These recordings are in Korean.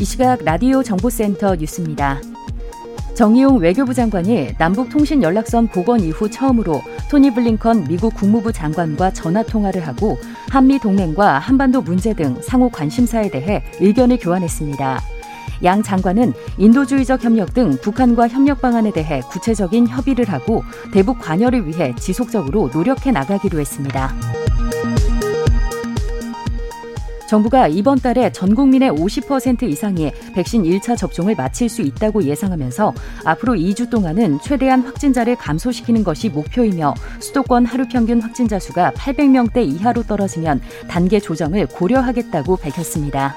이 시각 라디오 정보센터 뉴스입니다. 정의용 외교부 장관이 남북통신연락선 복원 이후 처음으로 토니 블링컨 미국 국무부 장관과 전화 통화를 하고 한미 동맹과 한반도 문제 등 상호 관심사에 대해 의견을 교환했습니다. 양 장관은 인도주의적 협력 등 북한과 협력 방안에 대해 구체적인 협의를 하고 대북 관여를 위해 지속적으로 노력해 나가기로 했습니다. 정부가 이번 달에 전 국민의 50% 이상이 백신 1차 접종을 마칠 수 있다고 예상하면서 앞으로 2주 동안은 최대한 확진자를 감소시키는 것이 목표이며 수도권 하루 평균 확진자 수가 800명대 이하로 떨어지면 단계 조정을 고려하겠다고 밝혔습니다.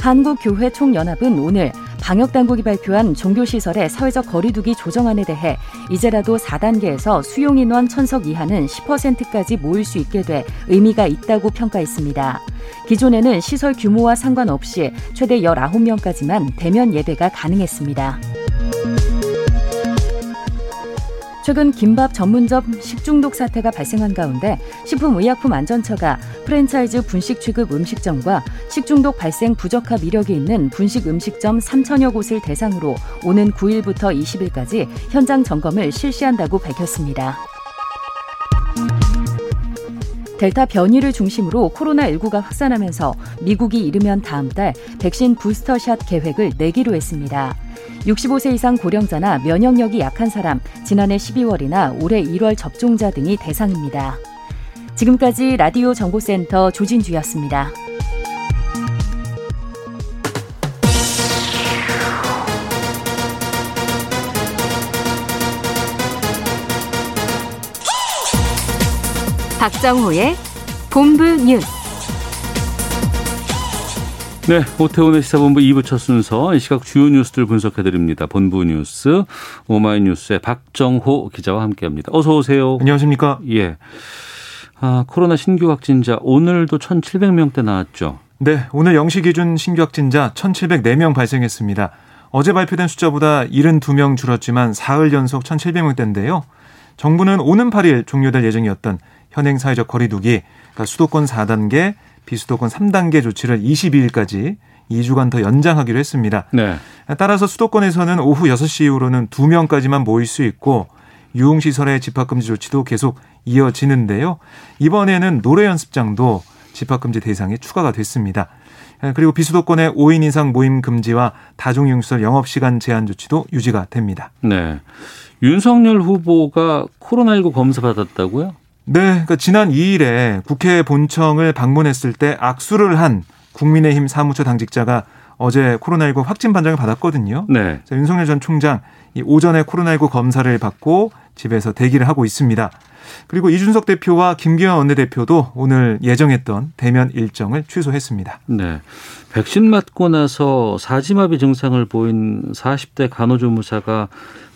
한국교회 총연합은 오늘 방역당국이 발표한 종교시설의 사회적 거리두기 조정안에 대해 이제라도 4단계에서 수용인원 천석 이하는 10%까지 모일 수 있게 돼 의미가 있다고 평가했습니다. 기존에는 시설 규모와 상관없이 최대 19명까지만 대면 예배가 가능했습니다. 최근 김밥 전문점 식중독 사태가 발생한 가운데 식품의약품안전처가 프랜차이즈 분식 취급 음식점과 식중독 발생 부적합 이력이 있는 분식 음식점 3천여 곳을 대상으로 오는 9일부터 20일까지 현장 점검을 실시한다고 밝혔습니다. 델타 변이를 중심으로 코로나19가 확산하면서 미국이 이르면 다음 달 백신 부스터샷 계획을 내기로 했습니다. 65세 이상 고령자나 면역력이 약한 사람, 지난해 12월이나 올해 1월 접종자 등이 대상입니다. 지금까지 라디오 정보센터 조진주였습니다. 박정호의 본부 뉴스. 네, 오태훈의 시사본부 2부 첫 순서 이 시각 주요 뉴스들 분석해 드립니다. 본부 뉴스 오마이뉴스의 박정호 기자와 함께합니다. 어서 오세요. 안녕하십니까? 예. 아, 코로나 신규 확진자 오늘도 1,700명대 나왔죠. 네, 오늘 0시 기준 신규 확진자 1,704명 발생했습니다. 어제 발표된 숫자보다 72명 줄었지만 사흘 연속 1,700명대인데요. 정부는 오는 8일 종료될 예정이었던 현행 사회적 거리두기, 그러니까 수도권 4단계, 비수도권 3단계 조치를 22일까지 2주간 더 연장하기로 했습니다. 네. 따라서 수도권에서는 오후 6시 이후로는 2명까지만 모일 수 있고 유흥시설의 집합금지 조치도 계속 이어지는데요. 이번에는 노래 연습장도 집합금지 대상에 추가가 됐습니다. 그리고 비수도권의 5인 이상 모임 금지와 다중융시설 영업시간 제한 조치도 유지가 됩니다. 네. 윤석열 후보가 코로나19 검사 받았다고요? 네, 그러니까 지난 2일에 국회 본청을 방문했을 때 악수를 한 국민의힘 사무처 당직자가 어제 코로나19 확진 판정을 받았거든요. 네. 윤석열 전 총장 이 오전에 코로나19 검사를 받고 집에서 대기를 하고 있습니다. 그리고 이준석 대표와 김기현 원내대표도 오늘 예정했던 대면 일정을 취소했습니다. 네. 백신 맞고 나서 사지마비 증상을 보인 40대 간호조무사가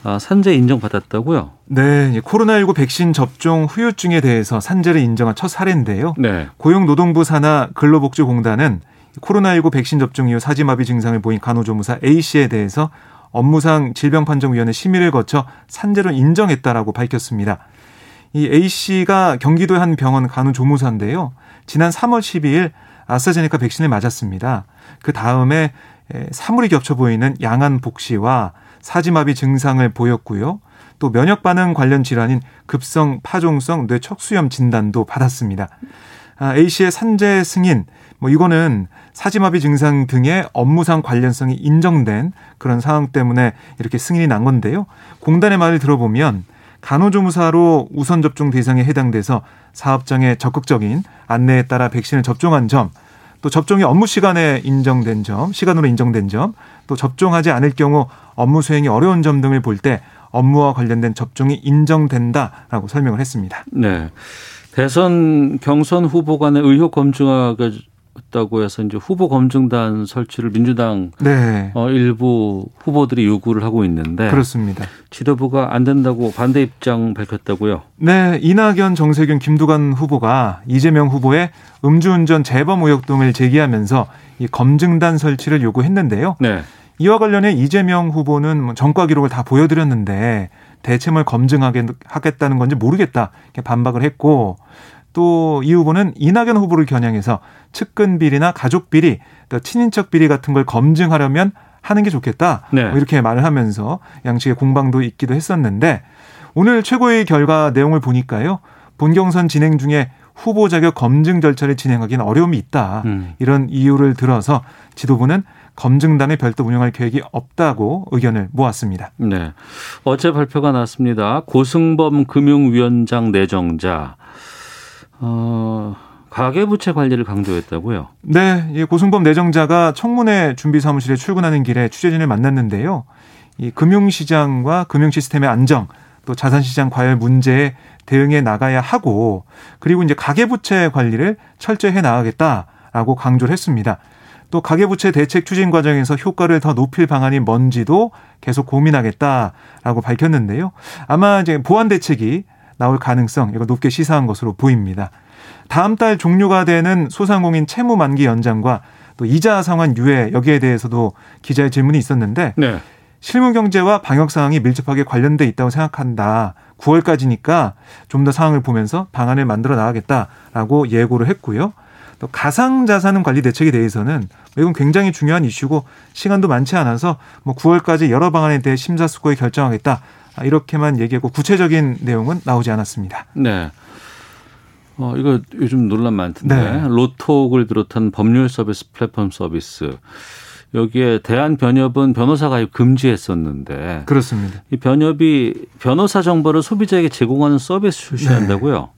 아, 산재 인정받았다고요? 네, 코로나19 백신 접종 후유증에 대해서 산재를 인정한 첫 사례인데요. 네. 고용노동부 산하 근로복지공단은 코로나19 백신 접종 이후 사지마비 증상을 보인 간호조무사 A 씨에 대해서 업무상 질병판정위원회 심의를 거쳐 산재로 인정했다라고 밝혔습니다. 이 A 씨가 경기도의 한 병원 간호조무사인데요. 지난 3월 12일 아스트라제네카 백신을 맞았습니다. 그 다음에 사물이 겹쳐 보이는 양한 복시와 사지마비 증상을 보였고요. 또 면역 반응 관련 질환인 급성 파종성 뇌척수염 진단도 받았습니다. A 씨의 산재 승인, 뭐 이거는 사지마비 증상 등의 업무상 관련성이 인정된 그런 상황 때문에 이렇게 승인이 난 건데요. 공단의 말을 들어보면 간호조무사로 우선 접종 대상에 해당돼서 사업장의 적극적인 안내에 따라 백신을 접종한 점, 또 접종이 업무 시간에 인정된 점, 시간으로 인정된 점, 또 접종하지 않을 경우 업무 수행이 어려운 점 등을 볼 때 업무와 관련된 접종이 인정된다라고 설명을 했습니다. 네. 대선 경선 후보 간의 의혹 검증하 겠다고 해서 이제 후보 검증단 설치를 민주당 네. 어, 일부 후보들이 요구를 하고 있는데 그렇습니다. 지도부가 안 된다고 반대 입장 밝혔다고요. 네, 이낙연, 정세균, 김두관 후보가 이재명 후보의 음주운전 재범 의혹 등을 제기하면서 이 검증단 설치를 요구했는데요. 네. 이와 관련해 이재명 후보는 뭐 전과 기록을 다 보여드렸는데 대체 뭘 검증하겠다는 건지 모르겠다 이렇게 반박을 했고 또 이 후보는 이낙연 후보를 겨냥해서 측근 비리나 가족 비리, 또 친인척 비리 같은 걸 검증하려면 하는 게 좋겠다 네. 뭐 이렇게 말을 하면서 양측의 공방도 있기도 했었는데 오늘 최고의 결과 내용을 보니까요 본경선 진행 중에 후보 자격 검증 절차를 진행하기는 어려움이 있다 음. 이런 이유를 들어서 지도부는 검증단을 별도 운영할 계획이 없다고 의견을 모았습니다. 네. 어제 발표가 났습니다. 고승범 금융위원장 내정자 어, 가계부채 관리를 강조했다고요. 네, 이 고승범 내정자가 청문회 준비 사무실에 출근하는 길에 취재진을 만났는데요. 이 금융시장과 금융시스템의 안정, 또 자산시장 과열 문제에 대응해 나가야 하고, 그리고 이제 가계부채 관리를 철저히 해 나가겠다라고 강조를 했습니다. 또 가계부채 대책 추진 과정에서 효과를 더 높일 방안이 뭔지도 계속 고민하겠다라고 밝혔는데요. 아마 이제 보완 대책이 나올 가능성 이거 높게 시사한 것으로 보입니다. 다음 달 종료가 되는 소상공인 채무 만기 연장과 또 이자 상환 유예 여기에 대해서도 기자의 질문이 있었는데 네. 실무 경제와 방역 상황이 밀접하게 관련돼 있다고 생각한다. 9월까지니까 좀 더 상황을 보면서 방안을 만들어 나가겠다라고 예고를 했고요. 또 가상 자산 관리 대책에 대해서는 이건 굉장히 중요한 이슈고 시간도 많지 않아서 뭐 9월까지 여러 방안에 대해 심사숙고해 결정하겠다. 이렇게만 얘기했고 구체적인 내용은 나오지 않았습니다. 네. 어, 이거 요즘 논란 많던데. 네. 로톡을 비롯한 법률 서비스 플랫폼 서비스. 여기에 대한변협은 변호사 가입 금지했었는데 그렇습니다. 이 변협이 변호사 정보를 소비자에게 제공하는 서비스 출시한다고요?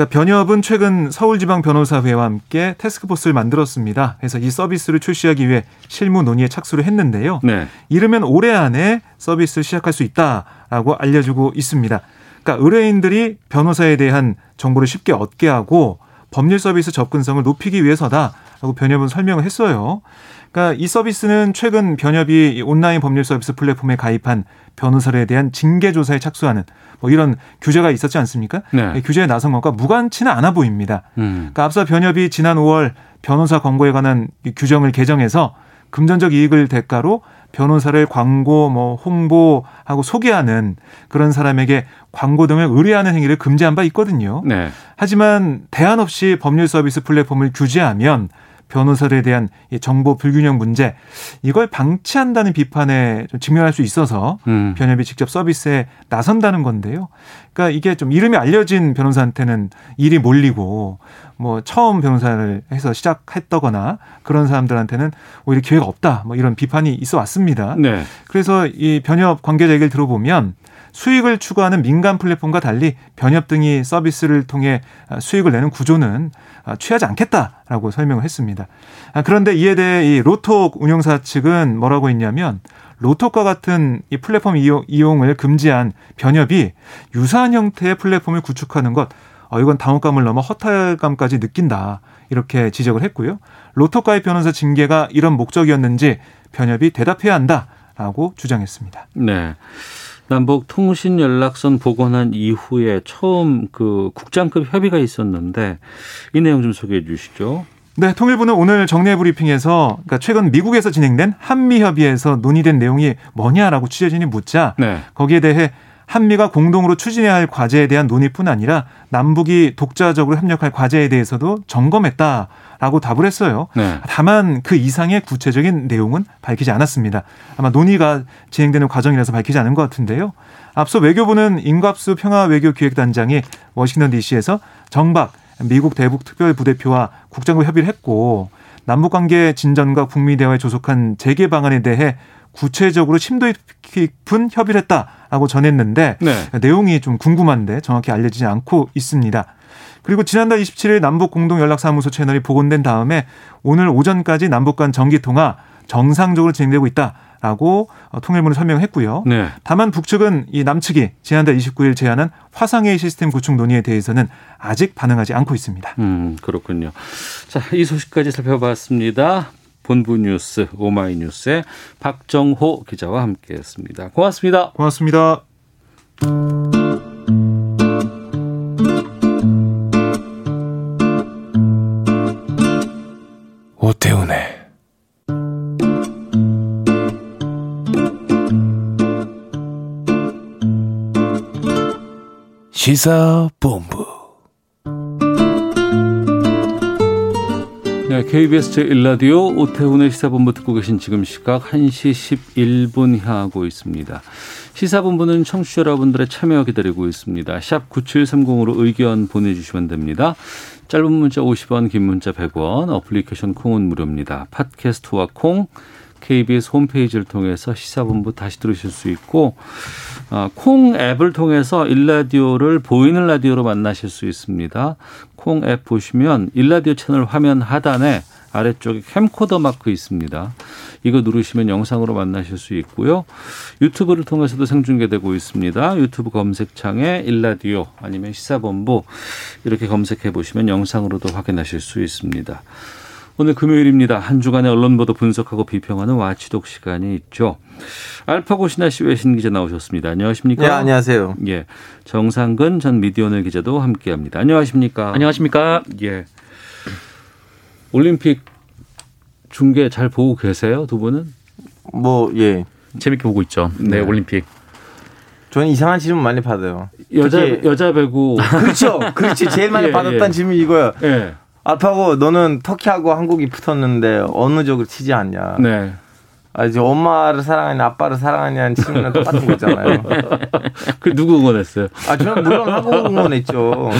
그러니까 변협은 최근 서울지방변호사회와 함께 태스크포스를 만들었습니다. 그래서 이 서비스를 출시하기 위해 실무 논의에 착수를 했는데요. 네. 이르면 올해 안에 서비스를 시작할 수 있다라고 알려주고 있습니다. 그러니까 의뢰인들이 변호사에 대한 정보를 쉽게 얻게 하고 법률 서비스 접근성을 높이기 위해서다라고 변협은 설명을 했어요. 그러니까 이 서비스는 최근 변협이 온라인 법률 서비스 플랫폼에 가입한 변호사에 대한 징계 조사에 착수하는 뭐 이런 규제가 있었지 않습니까? 네. 이 규제에 나선 것과 무관치는 않아 보입니다. 음. 그러니까 앞서 변협이 지난 5월 변호사 광고에 관한 이 규정을 개정해서 금전적 이익을 대가로 변호사를 광고, 뭐 홍보하고 소개하는 그런 사람에게 광고 등을 의뢰하는 행위를 금지한 바 있거든요. 네. 하지만 대안 없이 법률 서비스 플랫폼을 규제하면 변호사들에 대한 이 정보 불균형 문제 이걸 방치한다는 비판에 좀 직면할 수 있어서 음. 변협이 직접 서비스에 나선다는 건데요. 그러니까 이게 좀 이름이 알려진 변호사한테는 일이 몰리고 뭐 처음 변호사를 해서 시작했다거나 그런 사람들한테는 오히려 기회가 없다. 뭐 이런 비판이 있어 왔습니다. 네. 그래서 이 변협 관계자 얘기를 들어보면 수익을 추구하는 민간 플랫폼과 달리 변협 등이 서비스를 통해 수익을 내는 구조는 취하지 않겠다라고 설명을 했습니다. 아, 그런데 이에 대해 이 로톡 운영사 측은 뭐라고 했냐면 로톡과 같은 이 플랫폼 이용, 을 금지한 변협이 유사한 형태의 플랫폼을 구축하는 것, 어, 이건 당혹감을 넘어 허탈감까지 느낀다. 이렇게 지적을 했고요. 로톡과의 변호사 징계가 이런 목적이었는지 변협이 대답해야 한다 라고 주장했습니다. 네. 남북 통신 연락선 복원한 이후에 처음 그 국장급 협의가 있었는데 이 내용 좀 소개해 주시죠. 네, 통일부는 오늘 정례 브리핑에서 그러니까 최근 미국에서 진행된 한미 협의에서 논의된 내용이 뭐냐라고 취재진이 묻자 네. 거기에 대해 한미가 공동으로 추진해야 할 과제에 대한 논의뿐 아니라 남북이 독자적으로 협력할 과제에 대해서도 점검했다라고 답을 했어요. 네. 다만 그 이상의 구체적인 내용은 밝히지 않았습니다. 아마 논의가 진행되는 과정이라서 밝히지 않은 것 같은데요. 앞서 외교부는 임갑수 평화 외교 기획단장이 워싱턴 DC에서 정박 미국 대북 특별부대표와 국장급 협의를 했고 남북관계 진전과 북미 대화에 조속한 재개 방안에 대해 구체적으로 심도 깊은 협의를 했다 라고 전했는데 네. 내용이 좀 궁금한데 정확히 알려지지 않고 있습니다. 그리고 지난달 27일 남북 공동 연락사무소 채널이 복원된 다음에 오늘 오전까지 남북 간 정기 통화 정상적으로 진행되고 있다. 라고 어, 통일부는 설명했고요. 네. 다만 북측은 이 남측이 지난달 29일 제안한 화상회의 시스템 구축 논의에 대해서는 아직 반응하지 않고 있습니다. 음, 그렇군요. 자, 이 소식까지 살펴봤습니다. 본부 뉴스 오마이뉴스의 박정호 기자와 함께했습니다. 고맙습니다. 고맙습니다. 오태훈의 시사본부 네, KBS 제1라디오 오태훈의 시사본부 듣고 계신 지금 시각 1시 11분 향하고 있습니다. 시사본부는 청취자 여러분들의 참여 기다리고 있습니다. 샵 9730으로 의견 보내주시면 됩니다. 짧은 문자 50원, 긴 문자 100원, 어플리케이션 콩은 무료입니다. 팟캐스트와 콩, KBS 홈페이지를 통해서 시사본부 다시 들으실 수 있고 어, 콩 앱을 통해서 일라디오를 보이는 라디오로 만나실 수 있습니다. 콩 앱 보시면 일라디오 채널 화면 하단에 아래쪽에 캠코더 마크 있습니다. 이거 누르시면 영상으로 만나실 수 있고요. 유튜브를 통해서도 생중계되고 있습니다. 유튜브 검색창에 일라디오 아니면 시사본부 이렇게 검색해 보시면 영상으로도 확인하실 수 있습니다. 오늘 금요일입니다. 한 주간의 언론 보도 분석하고 비평하는 와치독 시간이 있죠. 알파고 신하 씨 외신 기자 나오셨습니다. 안녕하십니까? 네, 안녕하세요. 예. 정상근 전 미디어오늘 기자도 함께 합니다. 안녕하십니까? 안녕하십니까? 예. 올림픽 중계 잘 보고 계세요, 두 분은? 뭐, 예. 재밌게 보고 있죠. 네, 네. 올림픽. 저는 이상한 질문 많이 받아요. 여자 여자 배구 그렇죠. 그렇지. 제일 많이 예, 받았던 예. 질문이 이거예요. 예. 알파고, 너는 터키하고 한국이 붙었는데 어느 쪽으로 치지 않냐. 네. 아, 이제 엄마를 사랑하냐, 아빠를 사랑하냐는 질문은 똑같은 거잖아요. 그 누구 응원했어요? 아, 저는 물론 한국 응원했죠.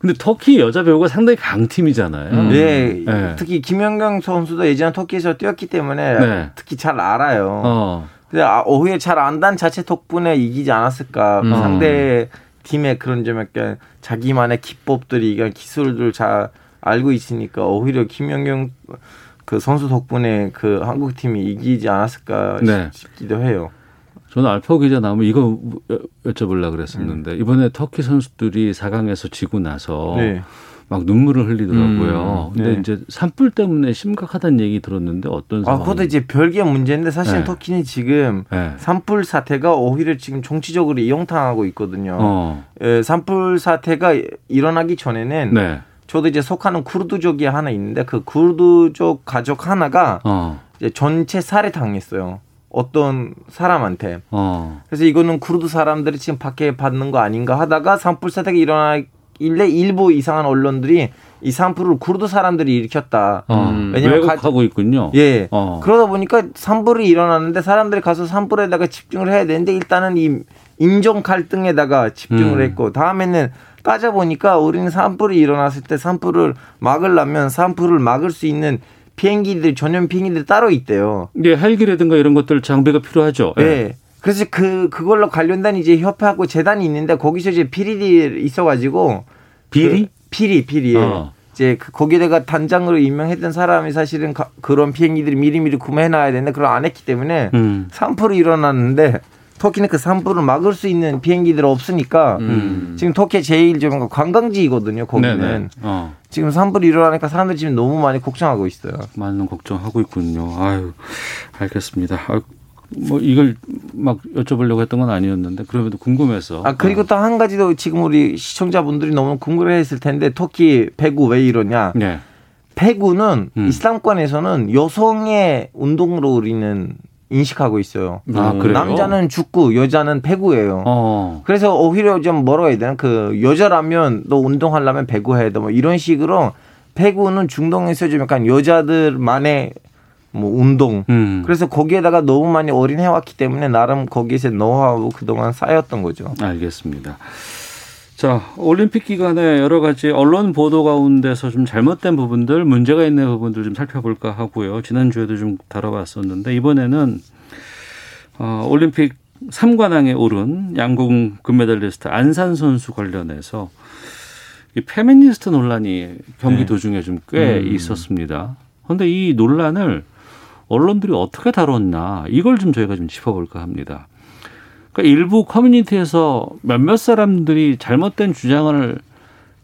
근데 터키 여자 배구가 상당히 강팀이잖아요. 음. 예. 네. 특히 김연경 선수도 예전에 터키에서 뛰었기 때문에 네. 특히 잘 알아요. 어. 근데 아, 오히려 잘 안다는 자체 덕분에 이기지 않았을까. 음. 상대 팀의 그런 점 약간 자기만의 기법들이 그러니까 기술들 잘 알고 있으니까 오히려 김연경 그 선수 덕분에 그 한국 팀이 이기지 않았을까 네. 싶기도 해요. 저는 알파고 기자 나오면 이거 여- 여쭤보려고 그랬었는데 이번에 터키 선수들이 4강에서 지고 나서 네. 막 눈물을 흘리더라고요. 음, 근데 네. 이제 산불 때문에 심각하다는 얘기 들었는데 어떤 아, 상황? 그것도 이제 별개 문제인데 사실 네. 터키는 지금 네. 산불 사태가 오히려 지금 정치적으로 이용당하고 있거든요. 어. 에, 산불 사태가 일어나기 전에는 네. 저도 이제 속하는 쿠르드족이 하나 있는데 그 쿠르드족 가족 하나가 어. 이제 전체 살해 당했어요. 어떤 사람한테. 어. 그래서 이거는 쿠르드 사람들이 지금 밖에 받는 거 아닌가 하다가 산불 사태가 일어나길래 일부 이상한 언론들이 이 산불을 쿠르드 사람들이 일으켰다. 어. 왜냐면 가- 왜곡하고 있군요. 예. 어. 그러다 보니까 산불이 일어나는데 사람들이 가서 산불에다가 집중을 해야 되는데 일단은 이 인종 갈등에다가 집중을 음. 했고 다음에는 따져 보니까 우리는 산불이 일어났을 때 산불을 막으려면 산불을 막을 수 있는 비행기들 전용 비행기들 따로 있대요. 예, 헬기라든가 이런 것들 장비가 필요하죠. 예. 그래서 그 그걸로 관련된 이제 협회하고 재단이 있는데 거기서 이제 비리들이 있어가지고 비리? 그 피리 피리 어. 이제 그 거기다가 단장으로 임명했던 사람이 사실은 가- 그런 비행기들을 미리미리 구매해놔야 되는데 그걸 안 했기 때문에 음. 산불이 일어났는데 터키는 그 산불을 막을 수 있는 비행기들 없으니까 음. 지금 터키 제일 좀 관광지이거든요. 거기는. 어. 지금 산불이 일어나니까 사람들이 지금 너무 많이 걱정하고 있어요. 많은 걱정하고 있군요. 아유, 알겠습니다. 아, 뭐 이걸 막 여쭤보려고 했던 건 아니었는데 그럼에도 궁금해서. 아 그리고 또 한 가지도 지금 우리 시청자분들이 너무 궁금해했을 텐데 터키 배구 왜 이러냐? 네. 배구는 음. 이슬람권에서는 여성의 운동으로 우리는 인식하고 있어요. 아, 그래요? 남자는 축구, 여자는 배구예요. 어. 그래서 오히려 좀 뭐라고 해야 되나 그 여자라면 너 운동하려면 배구 해야 돼. 뭐 이런 식으로 배구는 중동에서 좀 약간 여자들만의 뭐 운동. 음. 그래서 거기에다가 너무 많이 올인해 왔기 때문에 나름 거기에서 노하우 그동안 쌓였던 거죠. 알겠습니다. 자, 올림픽 기간에 여러 가지 언론 보도 가운데서 좀 잘못된 부분들, 문제가 있는 부분들 좀 살펴볼까 하고요. 지난주에도 좀 다뤄봤었는데, 이번에는, 어, 올림픽 3관왕에 오른 양궁 금메달리스트 안산 선수 관련해서 이 페미니스트 논란이 경기 네. 도중에 좀 꽤 음. 있었습니다. 그런데 이 논란을 언론들이 어떻게 다뤘나 이걸 좀 저희가 좀 짚어볼까 합니다. 그러니까 일부 커뮤니티에서 몇몇 사람들이 잘못된 주장을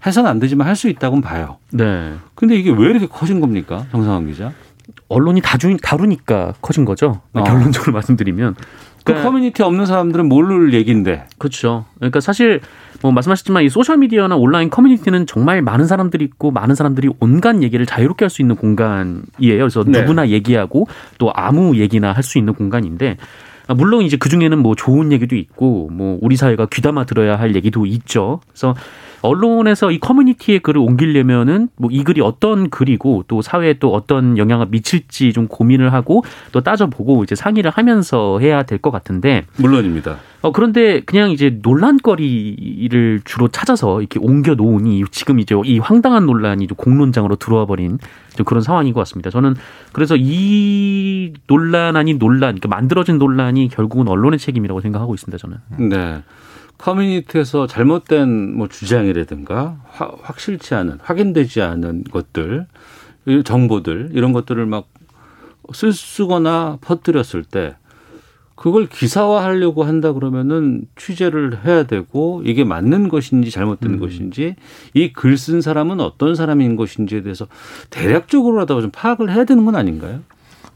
해서는 안 되지만 할 수 있다고는 봐요. 네. 근데 이게 왜 이렇게 커진 겁니까? 정상환 기자. 언론이 다주, 다루니까 커진 거죠. 어. 결론적으로 말씀드리면. 그 그러니까 커뮤니티 없는 사람들은 모를 얘기인데. 그렇죠. 그러니까 사실 뭐 말씀하셨지만 이 소셜 미디어나 온라인 커뮤니티는 정말 많은 사람들이 있고 많은 사람들이 온갖 얘기를 자유롭게 할 수 있는 공간이에요. 그래서 네. 누구나 얘기하고 또 아무 얘기나 할 수 있는 공간인데 아, 물론 이제 그 중에는 뭐 좋은 얘기도 있고 뭐 우리 사회가 귀담아 들어야 할 얘기도 있죠. 그래서 언론에서 이 커뮤니티에 글을 옮기려면은 뭐 이 글이 어떤 글이고 또 사회에 또 어떤 영향을 미칠지 좀 고민을 하고 또 따져보고 이제 상의를 하면서 해야 될 것 같은데 물론입니다. 어, 그런데 그냥 이제 논란거리를 주로 찾아서 이렇게 옮겨 놓으니 지금 이제 이 황당한 논란이 좀 공론장으로 들어와 버린 좀 그런 상황인 것 같습니다. 저는 그래서 이 논란 아닌 논란, 그러니까 만들어진 논란이 결국은 언론의 책임이라고 생각하고 있습니다. 저는. 네. 커뮤니티에서 잘못된 뭐 주장이라든가 화- 확실치 않은 확인되지 않은 것들 이 정보들 이런 것들을 막 쓸쓰거나 퍼뜨렸을 때 그걸 기사화하려고 한다 그러면은 취재를 해야 되고 이게 맞는 것인지 잘못된 것인지 이 글 쓴 사람은 어떤 사람인 것인지에 대해서 대략적으로라도 좀 파악을 해야 되는 건 아닌가요?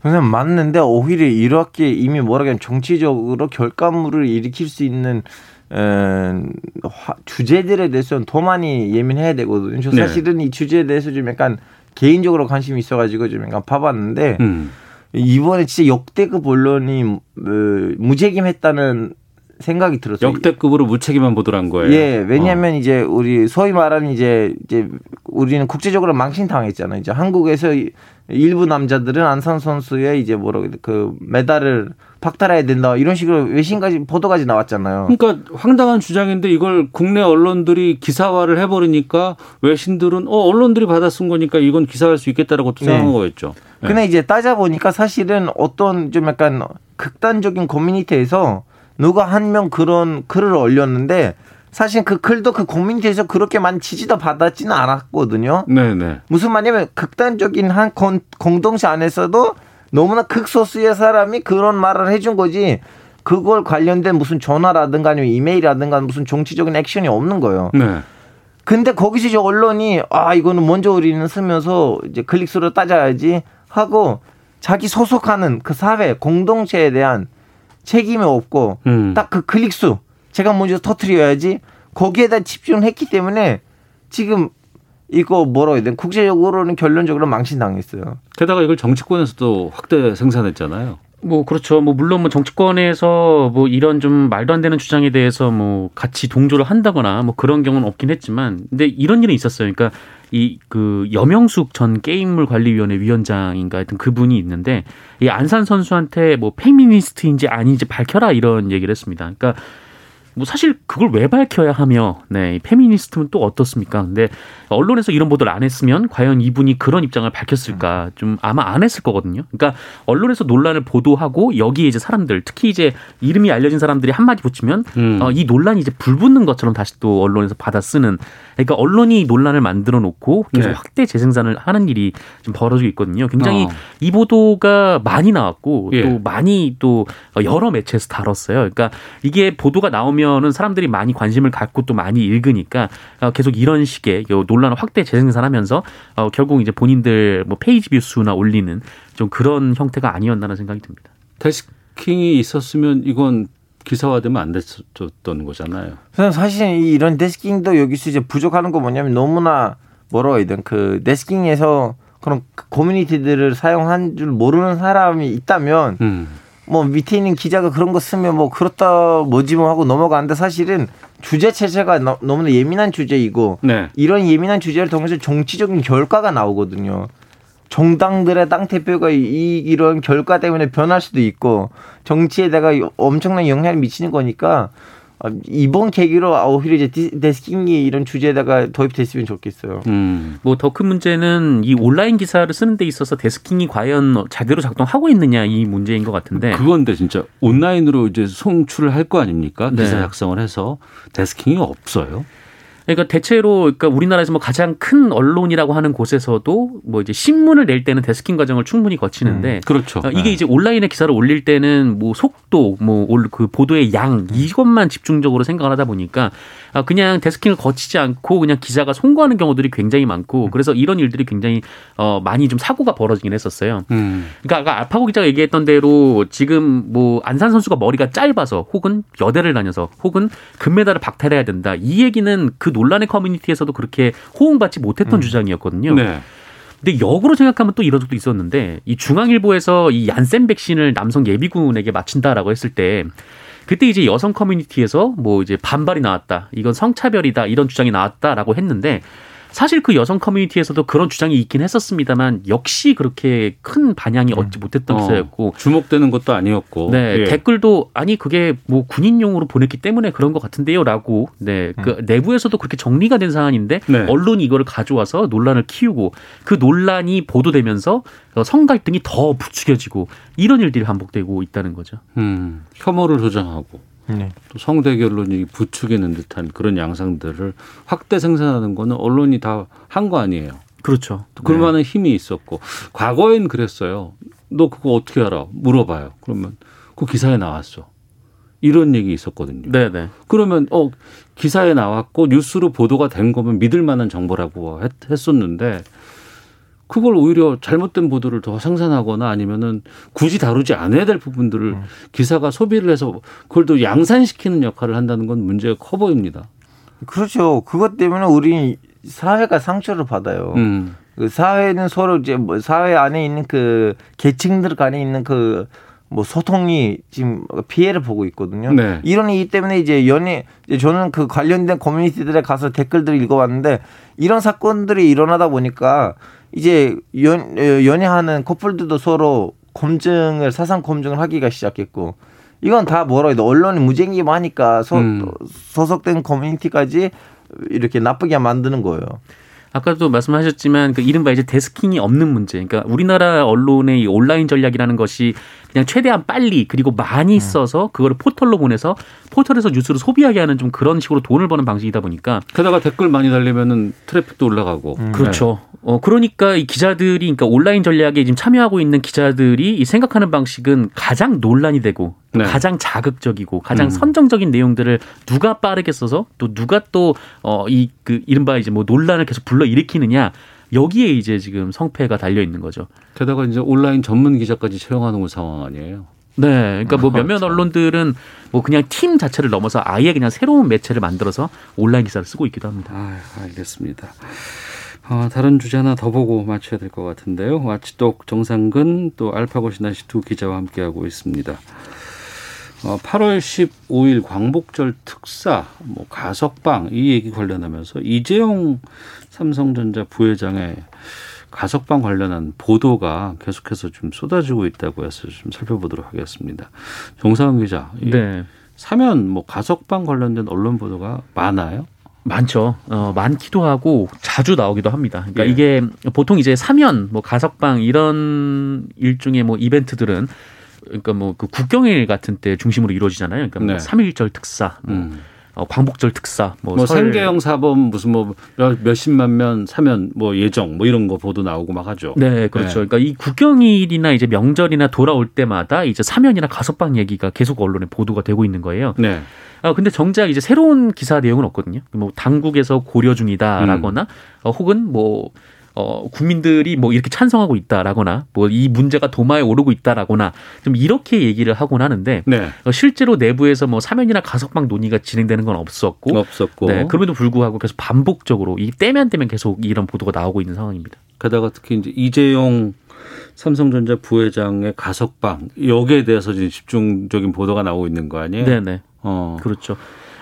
선생님 맞는데 오히려 이렇게 이미 뭐라 그냥 정치적으로 결과물을 일으킬 수 있는 에, 화- 주제들에 대해서는 더 많이 예민해야 되거든요. 저 네. 사실은 이 주제에 대해서 좀 약간 개인적으로 관심이 있어가지고 좀 약간 봐봤는데 음. 이번에 진짜 역대급 언론이 어, 무책임했다는 생각이 들었어요. 역대급으로 무책임한 보도를 한 거예요. 예, 왜냐하면 어. 이제 우리 소위 말하는 이제 이제 우리는 국제적으로 망신당했잖아요. 이제 한국에서 이- 일부 남자들은 안산 선수의 이제 뭐라 그래 그 메달을 박탈해야 된다 이런 식으로 외신까지 보도까지 나왔잖아요. 그러니까 황당한 주장인데 이걸 국내 언론들이 기사화를 해버리니까 외신들은 어 언론들이 받아 쓴 거니까 이건 기사할 수 있겠다라고 또 생각한 네. 거였죠. 네. 근데 이제 따져 보니까 사실은 어떤 좀 약간 극단적인 커뮤니티에서 누가 한 명 그런 글을 올렸는데 사실 그 글도 그 커뮤니티에서 그렇게 많이 지지도 받았지는 않았거든요. 네네. 무슨 말이냐면 극단적인 한 건- 공동체 안에서도 너무나 극소수의 사람이 그런 말을 해준 거지 그걸 관련된 무슨 전화라든가 아니면 이메일이라든가 무슨 정치적인 액션이 없는 거예요. 네. 근데 거기서 이제 언론이 아 이거는 먼저 우리는 쓰면서 이제 클릭수로 따져야지 하고 자기 소속하는 그 사회 공동체에 대한 책임이 없고 음. 딱그 클릭수 제가 먼저 터트려야지 거기에다 집중했기 때문에 지금 이거 뭐라고 해야 되나 국제적으로는 결론적으로 망신당했어요. 게다가 이걸 정치권에서도 확대 생산했잖아요. 뭐 그렇죠. 뭐 물론 뭐 정치권에서 뭐 이런 좀 말도 안 되는 주장에 대해서 뭐 같이 동조를 한다거나 뭐 그런 경우는 없긴 했지만 근데 이런 일은 있었어요. 그러니까 이 그 여명숙 전 게임물 관리위원회 위원장인가 하여튼 그분이 있는데 이 안산 선수한테 뭐 페미니스트인지 아닌지 밝혀라 이런 얘기를 했습니다. 그러니까 뭐 사실 그걸 왜 밝혀야 하며 네, 이 페미니스트는 또 어떻습니까? 근데 언론에서 이런 보도를 안 했으면 과연 이분이 그런 입장을 밝혔을까? 좀 아마 안 했을 거거든요. 그러니까 언론에서 논란을 보도하고 여기에 이제 사람들 특히 이제 이름이 알려진 사람들이 한마디 붙이면 음. 어, 이 논란이 이제 불붙는 것처럼 다시 또 언론에서 받아 쓰는 그러니까 언론이 논란을 만들어 놓고 계속 네. 확대 재생산을 하는 일이 지금 벌어지고 있거든요. 굉장히 어. 이 보도가 많이 나왔고 예. 또 많이 또 여러 매체에서 다뤘어요. 그러니까 이게 보도가 나오면은 사람들이 많이 관심을 갖고 또 많이 읽으니까 어, 계속 이런 식의 요 논란을 확대 재생산하면서 어, 결국 이제 본인들 뭐 페이지 뷰 수나 올리는 좀 그런 형태가 아니었나라는 생각이 듭니다. 데스킹이 있었으면 이건 기사화되면 안 됐었던 거잖아요. 사실 이- 이런 데스킹도 여기서 이제 부족하는 거 뭐냐면 너무나 뭐라고 해야 되나 그 데스킹에서 그런 그 커뮤니티들을 사용한 줄 모르는 사람이 있다면 음. 뭐 밑에 있는 기자가 그런 거 쓰면 뭐 그렇다 뭐지 뭐 하고 넘어가는데 사실은 주제 체제가 너- 너무나 예민한 주제이고 네. 이런 예민한 주제를 통해서 정치적인 결과가 나오거든요. 정당들의 당 대표가 이 이런 결과 때문에 변할 수도 있고 정치에다가 엄청난 영향을 미치는 거니까 아, 이번 계기로 아, 오히려 이제 디- 데스킹이 이런 주제에다가 도입됐으면 좋겠어요. 음. 뭐 더 큰 문제는 이 온라인 기사를 쓰는 데 있어서 데스킹이 과연 제대로 작동하고 있느냐 이 문제인 것 같은데 그건데 진짜 온라인으로 이제 송출을 할 거 아닙니까? 네. 기사 작성을 해서 데스킹이 없어요. 그러니까 대체로 그러니까 우리나라에서 뭐 가장 큰 언론이라고 하는 곳에서도 뭐 이제 신문을 낼 때는 데스킹 과정을 충분히 거치는데 그렇죠. 어, 이게 네. 이제 온라인에 기사를 올릴 때는 뭐 속도, 뭐 그 보도의 양 이것만 집중적으로 생각을 하다 보니까 아, 그냥 데스킹을 거치지 않고 그냥 기자가 송구하는 경우들이 굉장히 많고 그래서 이런 일들이 굉장히 어 많이 좀 사고가 벌어지긴 했었어요. 음. 그러니까 아까 알파고 기자가 얘기했던 대로 지금 뭐 안산 선수가 머리가 짧아서 혹은 여대를 다녀서 혹은 금메달을 박탈해야 된다. 이 얘기는 그 논란의 커뮤니티에서도 그렇게 호응받지 못했던 주장이었거든요. 네. 근데 역으로 생각하면 또 이런 적도 있었는데 이 중앙일보에서 이 얀센 백신을 남성 예비군에게 맞춘다라고 했을 때 그때 이제 여성 커뮤니티에서 뭐 이제 반발이 나왔다. 이건 성차별이다. 이런 주장이 나왔다라고 했는데 사실 그 여성 커뮤니티에서도 그런 주장이 있긴 했었습니다만 역시 그렇게 큰 반향이 얻지 못했던 어, 기사였고 주목되는 것도 아니었고. 네, 예. 댓글도 아니 그게 뭐 군인용으로 보냈기 때문에 그런 것 같은데요라고 네, 그 내부에서도 그렇게 정리가 된 사안인데 네. 언론이 이거를 가져와서 논란을 키우고 그 논란이 보도되면서 어, 성 갈등이 더 부추겨지고 이런 일들이 반복되고 있다는 거죠. 음, 혐오를 조장하고 네. 또 성대결론이 부추기는 듯한 그런 양상들을 확대 생산하는 거는 언론이 다 한 거 아니에요. 그렇죠. 또 그럴만한 힘이 있었고 과거엔 그랬어요. 너 그거 어떻게 알아? 물어봐요. 그러면 그 기사에 나왔어. 이런 얘기 있었거든요. 네, 네. 그러면 어 기사에 나왔고 뉴스로 보도가 된 거면 믿을 만한 정보라고 했, 했었는데 그걸 오히려 잘못된 보도를 더 생산하거나 아니면은 굳이 다루지 않아야 될 부분들을 기사가 소비를 해서 그걸 또 양산시키는 역할을 한다는 건 문제가 커 보입니다. 그렇죠. 그것 때문에 우리 사회가 상처를 받아요. 음. 그 사회는 서로 이제 뭐 사회 안에 있는 그 계층들 간에 있는 그 뭐 소통이 지금 피해를 보고 있거든요. 네. 이런 이기 때문에 이제 연예 저는 그 관련된 커뮤니티들에 가서 댓글들을 읽어봤는데 이런 사건들이 일어나다 보니까 이제 연 어, 연애하는 커플들도 서로 검증을 사상 검증을 하기가 시작했고 이건 다 뭐라 해야 돼 언론이 무책임하니까 소, 음. 소속된 커뮤니티까지 이렇게 나쁘게 만드는 거예요. 아까도 말씀하셨지만 그 이른바 이제 데스킹이 없는 문제. 그러니까 우리나라 언론의 이 온라인 전략이라는 것이 그냥 최대한 빨리 그리고 많이 써서 그거를 포털로 보내서 포털에서 뉴스를 소비하게 하는 좀 그런 식으로 돈을 버는 방식이다 보니까 게다가 댓글 많이 달리면은 트래픽도 올라가고. 그렇죠. 어 그러니까 이 기자들이 그러니까 온라인 전략에 지금 참여하고 있는 기자들이 이 생각하는 방식은 가장 논란이 되고 또 네. 가장 자극적이고 가장 음. 선정적인 내용들을 누가 빠르게 써서 또 누가 또 어 이 그 이른바 이제 뭐 논란을 계속 불러 일으키느냐 여기에 이제 지금 성패가 달려 있는 거죠. 게다가 이제 온라인 전문 기자까지 채용하는 상황 아니에요. 네, 그러니까 뭐 몇몇 참. 언론들은 뭐 그냥 팀 자체를 넘어서 아예 그냥 새로운 매체를 만들어서 온라인 기사를 쓰고 있기도 합니다. 아, 알겠습니다. 아, 다른 주제 하나 더 보고 맞춰야 될 것 같은데요. 와치독 정상근 또 알파고 신하시 두 기자와 함께하고 있습니다. 어, 8월 15일 광복절 특사, 뭐 가석방 이 얘기 관련하면서 이재용 삼성전자 부회장의 가석방 관련한 보도가 계속해서 좀 쏟아지고 있다고 해서 좀 살펴보도록 하겠습니다. 정상훈 기자, 이 네. 사면 뭐 가석방 관련된 언론 보도가 많아요. 많죠. 어, 많기도 하고 자주 나오기도 합니다. 그러니까 예. 이게 보통 이제 사면, 뭐 가석방 이런 일종의 뭐 이벤트들은 그러니까 뭐 그 국경일 같은 때 중심으로 이루어지잖아요. 그러니까 뭐 네. 삼일절 특사, 뭐 음. 어, 광복절 특사, 뭐, 뭐 설- 생계형 사범 무슨 뭐 몇- 몇십만 면 사면 뭐 예정 뭐 이런 거 보도 나오고 막 하죠. 네, 그렇죠. 그러니까 이 국경일이나 이제 명절이나 돌아올 때마다 이제 사면이나 가석방 얘기가 계속 언론에 보도가 되고 있는 거예요. 네. 아 근데 정작 이제 새로운 기사 내용은 없거든요. 뭐 당국에서 고려 중이다라거나 어, 혹은 뭐 어, 국민들이 뭐 이렇게 찬성하고 있다라거나 뭐 이 문제가 도마에 오르고 있다라거나 좀 이렇게 얘기를 하곤 하는데 네. 어, 실제로 내부에서 뭐 사면이나 가석방 논의가 진행되는 건 없었고 없었고 네, 그럼에도 불구하고 계속 반복적으로 이 때면 때면 계속 이런 보도가 나오고 있는 상황입니다. 게다가 특히 이제 이재용 삼성전자 부회장의 가석방 여기에 대해서 지금 집중적인 보도가 나오고 있는 거 아니에요? 네, 네. 어. 그렇죠.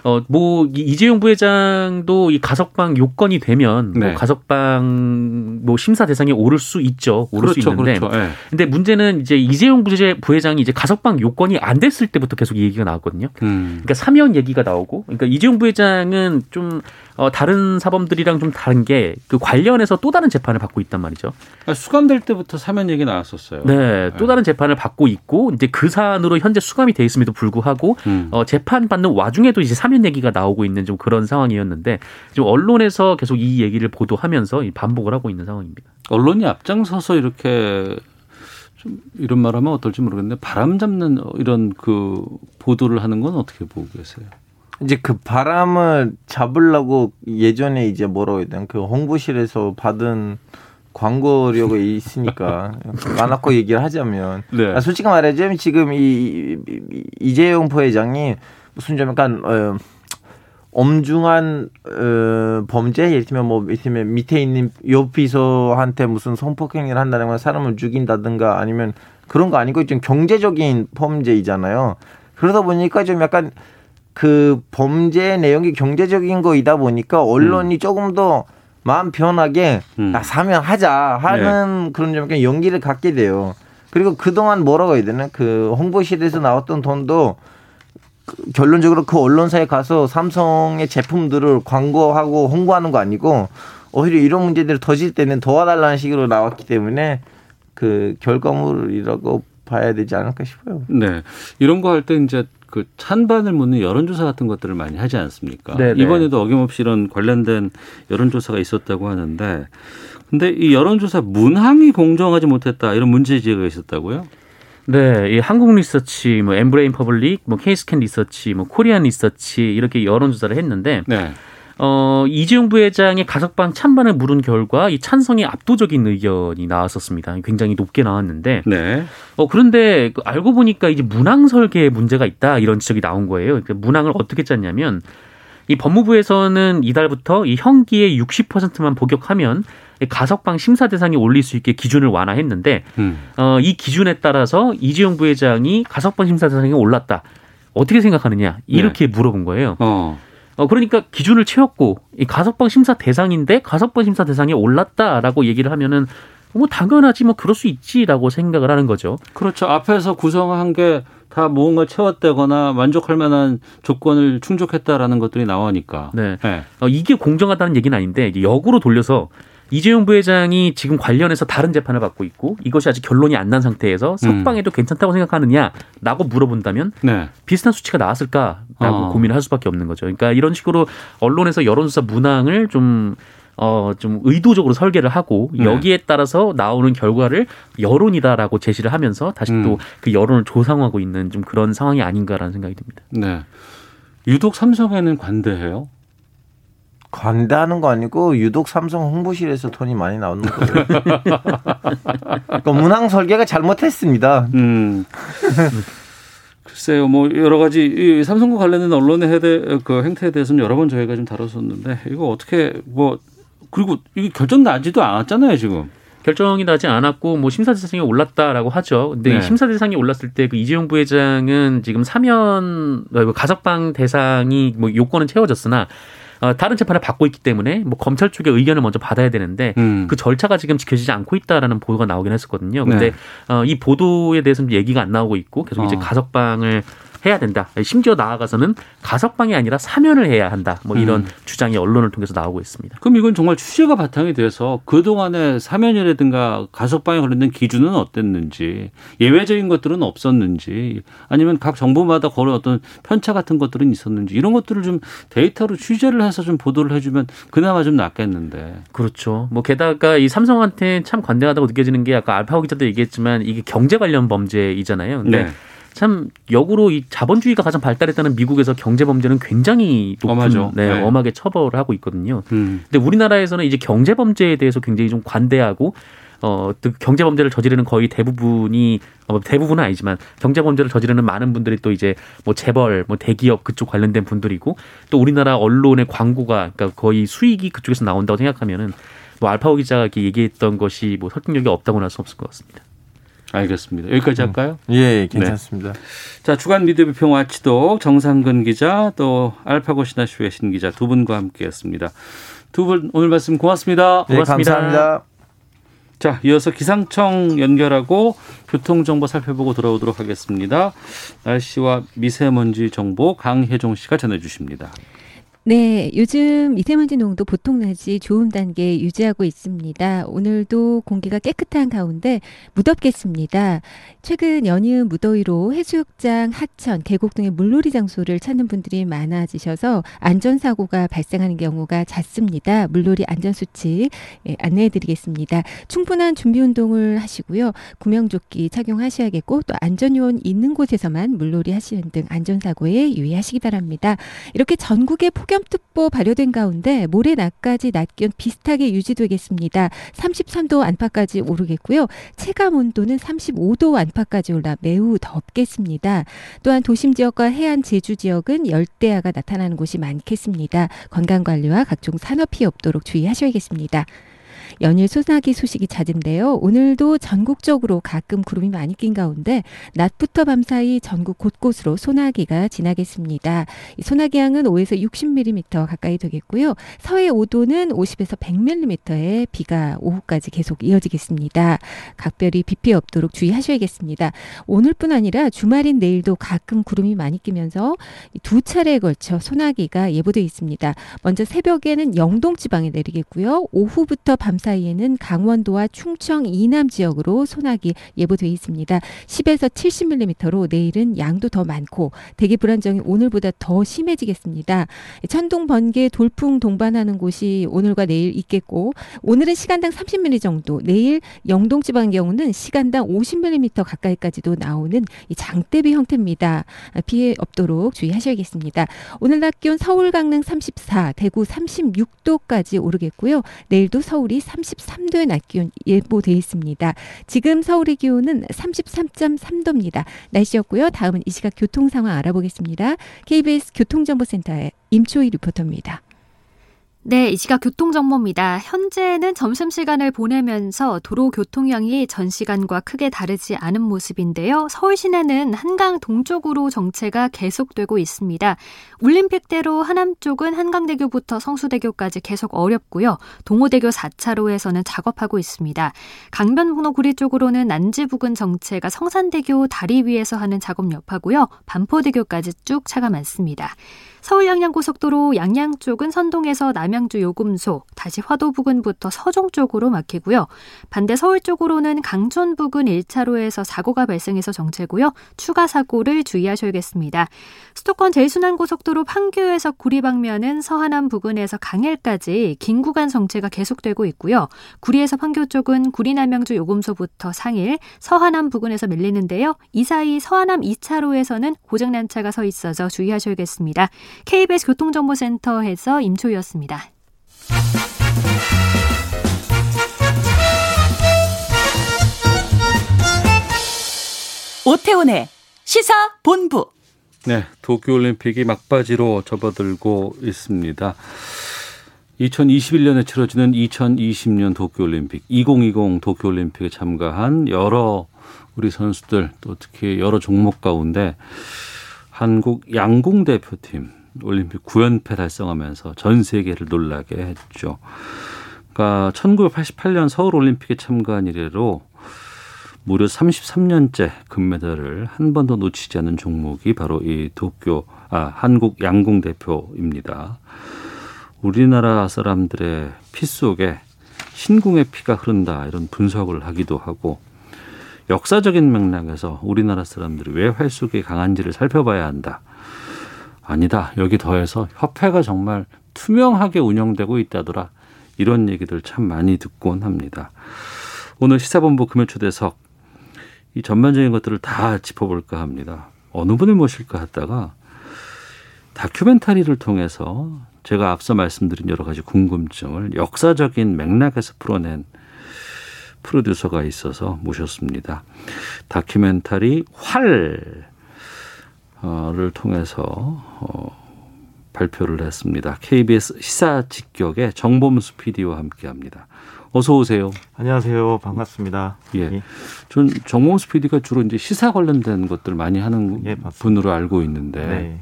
어, 뭐, 이- 이재용 부회장도 이 가석방 요건이 되면, 네. 뭐, 가석방, 뭐, 심사 대상에 오를 수 있죠. 오를 그렇죠, 수 있는데. 그렇죠. 예. 근데 문제는 이제 이재용 부회장이 이제 가석방 요건이 안 됐을 때부터 계속 이 얘기가 나왔거든요. 음. 그러니까 사면 얘기가 나오고, 그러니까 이재용 부회장은 좀, 어, 다른 사범들이랑 좀 다른 게 그 관련해서 또 다른 재판을 받고 있단 말이죠. 아, 수감될 때부터 사면 얘기 나왔었어요. 네, 또 다른 재판을 받고 있고 이제 그 사안으로 현재 수감이 돼 있음에도 불구하고 음. 어, 재판 받는 와중에도 이제 사면 얘기가 나오고 있는 좀 그런 상황이었는데 지금 언론에서 계속 이 얘기를 보도하면서 이 반복을 하고 있는 상황입니다. 언론이 앞장서서 이렇게 좀 이런 말하면 어떨지 모르겠는데 바람 잡는 이런 그 보도를 하는 건 어떻게 보고 계세요? 이제 그 바람을 잡으려고 예전에 이제 뭐라고 해야 되나 그 홍보실에서 받은 광고료가 있으니까 많았고 얘기를 하자면 네. 아, 솔직히 말하자면 지금 이, 이- 이- 이재용 부회장이 무슨 좀 약간 어, 엄중한 어, 범죄 예를 들면 뭐 예를 들면 밑에 있는 요비서한테 무슨 성폭행을 한다는 건 사람을 죽인다든가 아니면 그런 거 아니고 좀 경제적인 범죄이잖아요. 그러다 보니까 좀 약간 그 범죄 내용이 경제적인 거이다 보니까 언론이 조금 더 마음 편하게 음. 아, 사면 하자 하는 그런 좀 약간 용기를 갖게 돼요. 그리고 그동안 뭐라고 해야 되나 그 홍보실에서 나왔던 돈도 그 결론적으로 그 언론사에 가서 삼성의 제품들을 광고하고 홍보하는 거 아니고 오히려 이런 문제들을 터질 때는 도와달라는 식으로 나왔기 때문에 그 결과물이라고 봐야 되지 않을까 싶어요. 네. 이런 거 할 때 이제 그 찬반을 묻는 여론조사 같은 것들을 많이 하지 않습니까? 네, 네. 이번에도 어김없이 이런 관련된 여론조사가 있었다고 하는데 근데 이 여론조사 문항이 공정하지 못했다 이런 문제 제기가 있었다고요? 네, 이 한국 리서치, 뭐 엠브레인 퍼블릭, 뭐 케이스탯 리서치, 뭐 코리안 리서치 이렇게 여론조사를 했는데 네. 어, 이재용 부회장의 가석방 찬반을 물은 결과 이 찬성이 압도적인 의견이 나왔었습니다. 굉장히 높게 나왔는데 네. 어 그런데 그 알고 보니까 이제 문항 설계에 문제가 있다 이런 지적이 나온 거예요. 그러니까 문항을 어떻게 짰냐면 이 법무부에서는 이달부터 이 형기의 60%만 복역하면 이 가석방 심사 대상에 올릴 수 있게 기준을 완화했는데 음. 어, 이 기준에 따라서 이재용 부회장이 가석방 심사 대상에 올랐다. 어떻게 생각하느냐 이렇게 물어본 거예요. 어. 어 그러니까 기준을 채웠고 이 가석방 심사 대상인데 가석방 심사 대상에 올랐다라고 얘기를 하면은 뭐 당연하지 뭐 그럴 수 있지라고 생각을 하는 거죠. 그렇죠. 앞에서 구성한 게다 무언가 채웠다거나 만족할 만한 조건을 충족했다라는 것들이 나오니까. 네. 네. 어, 이게 공정하다는 얘기는 아닌데 역으로 돌려서 이재용 부회장이 지금 관련해서 다른 재판을 받고 있고 이것이 아직 결론이 안 난 상태에서 석방해도 괜찮다고 생각하느냐라고 물어본다면 네. 비슷한 수치가 나왔을까라고 어. 고민을 할 수밖에 없는 거죠. 그러니까 이런 식으로 언론에서 여론조사 문항을 좀 어, 좀 의도적으로 설계를 하고 네. 여기에 따라서 나오는 결과를 여론이다라고 제시를 하면서 다시 음. 또그 여론을 조성하고 있는 좀 그런 상황이 아닌가라는 생각이 듭니다. 네. 유독 삼성에는 관대해요. 관대하는 거 아니고 유독 삼성 홍보실에서 돈이 많이 나오는 거예요. 그러니까 문항 설계가 잘못했습니다. 음. 글쎄요, 뭐 여러 가지 이 삼성과 관련된 언론의 해대 그 행태에 대해서는 여러 번 저희가 좀 다뤘었는데 이거 어떻게 뭐 그리고 이게 결정 나지도 않았잖아요 지금. 결정이 나지 않았고 뭐 심사 대상에 올랐다라고 하죠. 근데 네. 이 심사 대상에 올랐을 때 그 이재용 부회장은 지금 사면 어, 가석방 대상이 뭐 요건은 채워졌으나 어, 다른 재판을 받고 있기 때문에 뭐 검찰 쪽의 의견을 먼저 받아야 되는데 음. 그 절차가 지금 지켜지지 않고 있다라는 보도가 나오긴 했었거든요. 근데 네. 어, 이 보도에 대해서는 얘기가 안 나오고 있고 계속 이제 어. 가석방을 해야 된다. 심지어 나아가서는 가석방이 아니라 사면을 해야 한다. 뭐 이런 음. 주장이 언론을 통해서 나오고 있습니다. 그럼 이건 정말 취재가 바탕이 돼서 그동안의 사면이라든가 가석방에 관련된 기준은 어땠는지 예외적인 것들은 없었는지 아니면 각 정부마다 그런 어떤 편차 같은 것들은 있었는지 이런 것들을 좀 데이터로 취재를 해서 좀 보도를 해주면 그나마 좀 낫겠는데. 그렇죠. 뭐 게다가 이 삼성한테 참 관대하다고 느껴지는 게 아까 알파고 기자도 얘기했지만 이게 경제 관련 범죄이잖아요. 근데 네. 참 역으로 이 자본주의가 가장 발달했다는 미국에서 경제 범죄는 굉장히 높은 엄하죠. 네, 네. 엄하게 처벌을 하고 있거든요. 음. 근데 우리나라에서는 이제 경제 범죄에 대해서 굉장히 좀 관대하고 어, 또 경제 범죄를 저지르는 거의 대부분이 어, 대부분은 아니지만 경제 범죄를 저지르는 많은 분들이 또 이제 뭐 재벌, 뭐 대기업 그쪽 관련된 분들이고 또 우리나라 언론의 광고가 그러니까 거의 수익이 그쪽에서 나온다고 생각하면은 뭐 알파오 기자가 이렇게 얘기했던 것이 뭐 설득력이 없다고는 할 수 없을 것 같습니다. 알겠습니다. 여기까지 할까요? 예, 예, 괜찮습니다. 자, 주간 미디어 비평 와치독 정상근 기자 또 알파고 신하쇼의 신 기자 두 분과 함께했습니다. 두 분 오늘 말씀 고맙습니다. 네, 고맙습니다. 감사합니다. 자, 이어서 기상청 연결하고 교통 정보 살펴보고 돌아오도록 하겠습니다. 날씨와 미세먼지 정보 강혜종 씨가 전해 주십니다. 네, 요즘 미세먼지 농도 보통 내지 좋은 단계 유지하고 있습니다. 오늘도 공기가 깨끗한 가운데 무덥겠습니다. 최근 연이은 무더위로 해수욕장, 하천, 계곡 등의 물놀이 장소를 찾는 분들이 많아지셔서 안전사고가 발생하는 경우가 잦습니다. 물놀이 안전수칙 예, 안내해드리겠습니다. 충분한 준비 운동을 하시고요. 구명조끼 착용하셔야겠고 또 안전요원 있는 곳에서만 물놀이 하시는 등 안전사고에 유의하시기 바랍니다. 이렇게 전국에 폭염 특보 발효된 가운데 모레 낮까지 낮 기온 비슷하게 유지되겠습니다. 33도 안팎까지 오르겠고요. 체감 온도는 35도 안팎까지 올라 매우 덥겠습니다. 또한 도심 지역과 해안 제주 지역은 열대야가 나타나는 곳이 많겠습니다. 건강 관리와 각종 산업 피해 없도록 주의하셔야겠습니다. 연일 소나기 소식이 잦은데요. 오늘도 전국적으로 가끔 구름이 많이 낀 가운데 낮부터 밤사이 전국 곳곳으로 소나기가 지나겠습니다. 이 소나기 양은 5에서 60mm 가까이 되겠고요. 서해 5도는 50에서 100mm의 비가 오후까지 계속 이어지겠습니다. 각별히 비 피해 없도록 주의하셔야겠습니다. 오늘뿐 아니라 주말인 내일도 가끔 구름이 많이 끼면서 두 차례에 걸쳐 소나기가 예보돼 있습니다. 먼저 새벽에는 영동 지방에 내리겠고요. 오후부터 밤 사이에는 강원도와 충청 이남 지역으로 소나기 예보돼 있습니다. 10에서 70mm로 내일은 양도 더 많고 대기 불안정이 오늘보다 더 심해지겠습니다. 천둥, 번개, 돌풍 동반하는 곳이 오늘과 내일 있겠고 오늘은 시간당 30mm 정도, 내일 영동 지방 경우는 시간당 50mm 가까이까지도 나오는 이 장대비 형태입니다. 피해 없도록 주의하셔야겠습니다. 오늘 낮 기온 서울 강릉 34, 대구 36도까지 오르겠고요. 내일도 서울이 33도의 낮 기온 예보돼 있습니다. 지금 서울의 기온은 33.3도입니다. 날씨였고요. 다음은 이 시각 교통 상황 알아보겠습니다. KBS 교통정보센터의 임초희 리포터입니다. 네, 이 시각 교통정보입니다. 현재는 점심시간을 보내면서 도로 교통량이 전 시간과 크게 다르지 않은 모습인데요. 서울 시내는 한강 동쪽으로 정체가 계속되고 있습니다. 울림픽대로 하남 쪽은 한강대교부터 성수대교까지 계속 어렵고요. 동호대교 4차로에서는 작업하고 있습니다. 강변북로 구리 쪽으로는 난지 부근 정체가 성산대교 다리 위에서 하는 작업 여파고요. 반포대교까지 쭉 차가 많습니다. 서울 양양고속도로 양양 쪽은 선동에서 남양주 요금소, 다시 화도 부근부터 서종 쪽으로 막히고요. 반대 서울 쪽으로는 강촌 부근 1차로에서 사고가 발생해서 정체고요. 추가 사고를 주의하셔야겠습니다. 수도권 제일순환고속도로 판교에서 구리 방면은 서하남 부근에서 강일까지 긴 구간 정체가 계속되고 있고요. 구리에서 판교 쪽은 구리 남양주 요금소부터 상일, 서하남 부근에서 밀리는데요. 이 사이 서하남 2차로에서는 고장난 차가 서 있어서 주의하셔야겠습니다. KBS 교통정보센터에서 임초희였습니다. 오태훈의 시사 본부. 네, 도쿄올림픽이 막바지로 접어들고 있습니다. 2021년에 치러지는 2020년 도쿄올림픽, 2020 도쿄올림픽에 참가한 여러 우리 선수들 또 특히 여러 종목 가운데 한국 양궁 대표팀 올림픽 9연패 달성하면서 전 세계를 놀라게 했죠. 그러니까 1988년 서울 올림픽에 참가한 이래로 무려 33년째 금메달을 한 번도 놓치지 않은 종목이 바로 이 도쿄 아 한국 양궁 대표입니다. 우리나라 사람들의 피 속에 신궁의 피가 흐른다 이런 분석을 하기도 하고 역사적인 맥락에서 우리나라 사람들이 왜 활속이 강한지를 살펴봐야 한다. 아니다. 여기 더해서 협회가 정말 투명하게 운영되고 있다더라. 이런 얘기들 참 많이 듣곤 합니다. 오늘 시사본부 금요초대석 이 전반적인 것들을 다 짚어볼까 합니다. 어느 분을 모실까 하다가 다큐멘터리를 통해서 제가 앞서 말씀드린 여러 가지 궁금증을 역사적인 맥락에서 풀어낸 프로듀서가 있어서 모셨습니다. 다큐멘터리 활 를 통해서 어, 발표를 했습니다. KBS 시사 직격의 정범수 PD와 함께합니다. 어서 오세요. 안녕하세요. 반갑습니다. 예. 전 정범수 PD가 주로 이제 시사 관련된 것들 많이 하는 예, 분으로 알고 있는데 네.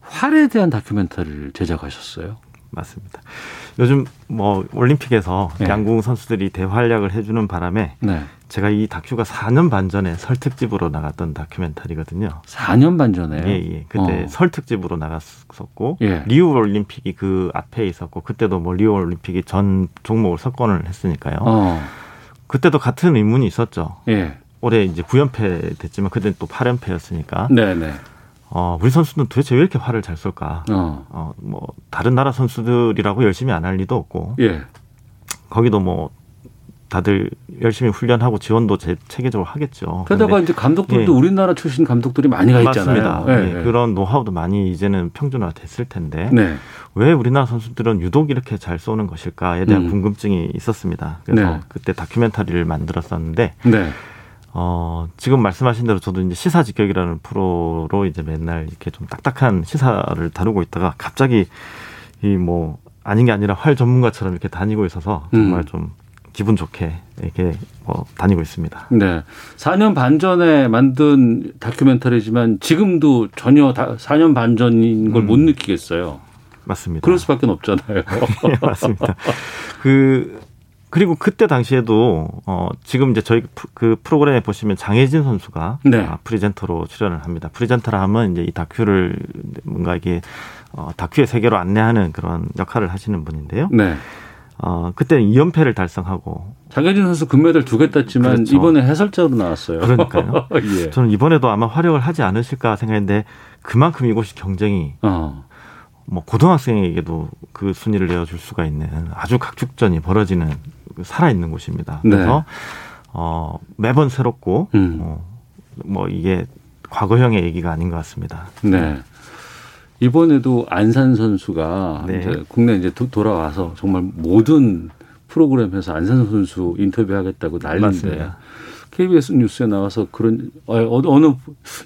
활에 대한 다큐멘터리를 제작하셨어요. 맞습니다. 요즘 뭐 올림픽에서 네. 양궁 선수들이 대활약을 해주는 바람에 네. 제가 이 다큐가 4년 반 전에 설 특집으로 나갔던 다큐멘터리거든요. 4년 반 전에. 예, 예. 그때 어. 설 특집으로 나갔었고 예. 리우 올림픽이 그 앞에 있었고 그때도 뭐 리우 올림픽이 전 종목을 석권을 했으니까요. 어. 그때도 같은 의문이 있었죠. 예. 올해 이제 9연패 됐지만 그때는 또 8연패였으니까 네, 네. 어, 우리 선수는 도대체 왜 이렇게 활을 잘 쏠까? 어. 어, 뭐 다른 나라 선수들이라고 열심히 안 할 리도 없고 예. 거기도 뭐 다들 열심히 훈련하고 지원도 제, 체계적으로 하겠죠. 게다가 이제 감독들도 예. 우리나라 출신 감독들이 많이 가 있잖아요. 맞습니다. 예, 예, 예. 그런 노하우도 많이 이제는 평준화 됐을 텐데 네. 왜 우리나라 선수들은 유독 이렇게 잘 쏘는 것일까에 대한 음. 궁금증이 있었습니다. 그래서 네. 그때 다큐멘터리를 만들었었는데 네. 어, 지금 말씀하신 대로 저도 이제 시사 직격이라는 프로로 이제 맨날 이렇게 좀 딱딱한 시사를 다루고 있다가 갑자기 이 뭐 아닌 게 아니라 활 전문가처럼 이렇게 다니고 있어서 정말 음. 좀 기분 좋게 이렇게 뭐 다니고 있습니다. 네. 4년 반 전에 만든 다큐멘터리지만 지금도 전혀 다 4년 반 전인 걸못 음. 느끼겠어요. 맞습니다. 그럴 수밖에 없잖아요. 예, 맞습니다. 그 그리고 그때 당시에도 어 지금 이제 저희 프- 그 프로그램에 보시면 장혜진 선수가 네. 아, presenter로 출연을 합니다. Presenter라 하면 이제 이 다큐를 뭔가 이게 어 다큐의 세계로 안내하는 그런 역할을 하시는 분인데요. 네. 어 그때는 2연패를 달성하고 장혜진 선수 금메달 두 개 땄지만 그렇죠. 이번에 해설자로 나왔어요. 그러니까요. 예. 저는 이번에도 아마 활약을 하지 않으실까 생각했는데 그만큼 이곳이 경쟁이 어. 뭐 고등학생에게도 그 순위를 내어줄 수가 있는 아주 각축전이 벌어지는 그 살아있는 곳입니다. 네. 그래서 어, 매번 새롭고 음. 어, 뭐 이게 과거형의 얘기가 아닌 것 같습니다. 네. 이번에도 안산 선수가 네. 이제 국내 이제 도- 돌아와서 정말 모든 프로그램에서 안산 선수 인터뷰하겠다고 난리인데. KBS 뉴스에 나와서 그런 어, 어느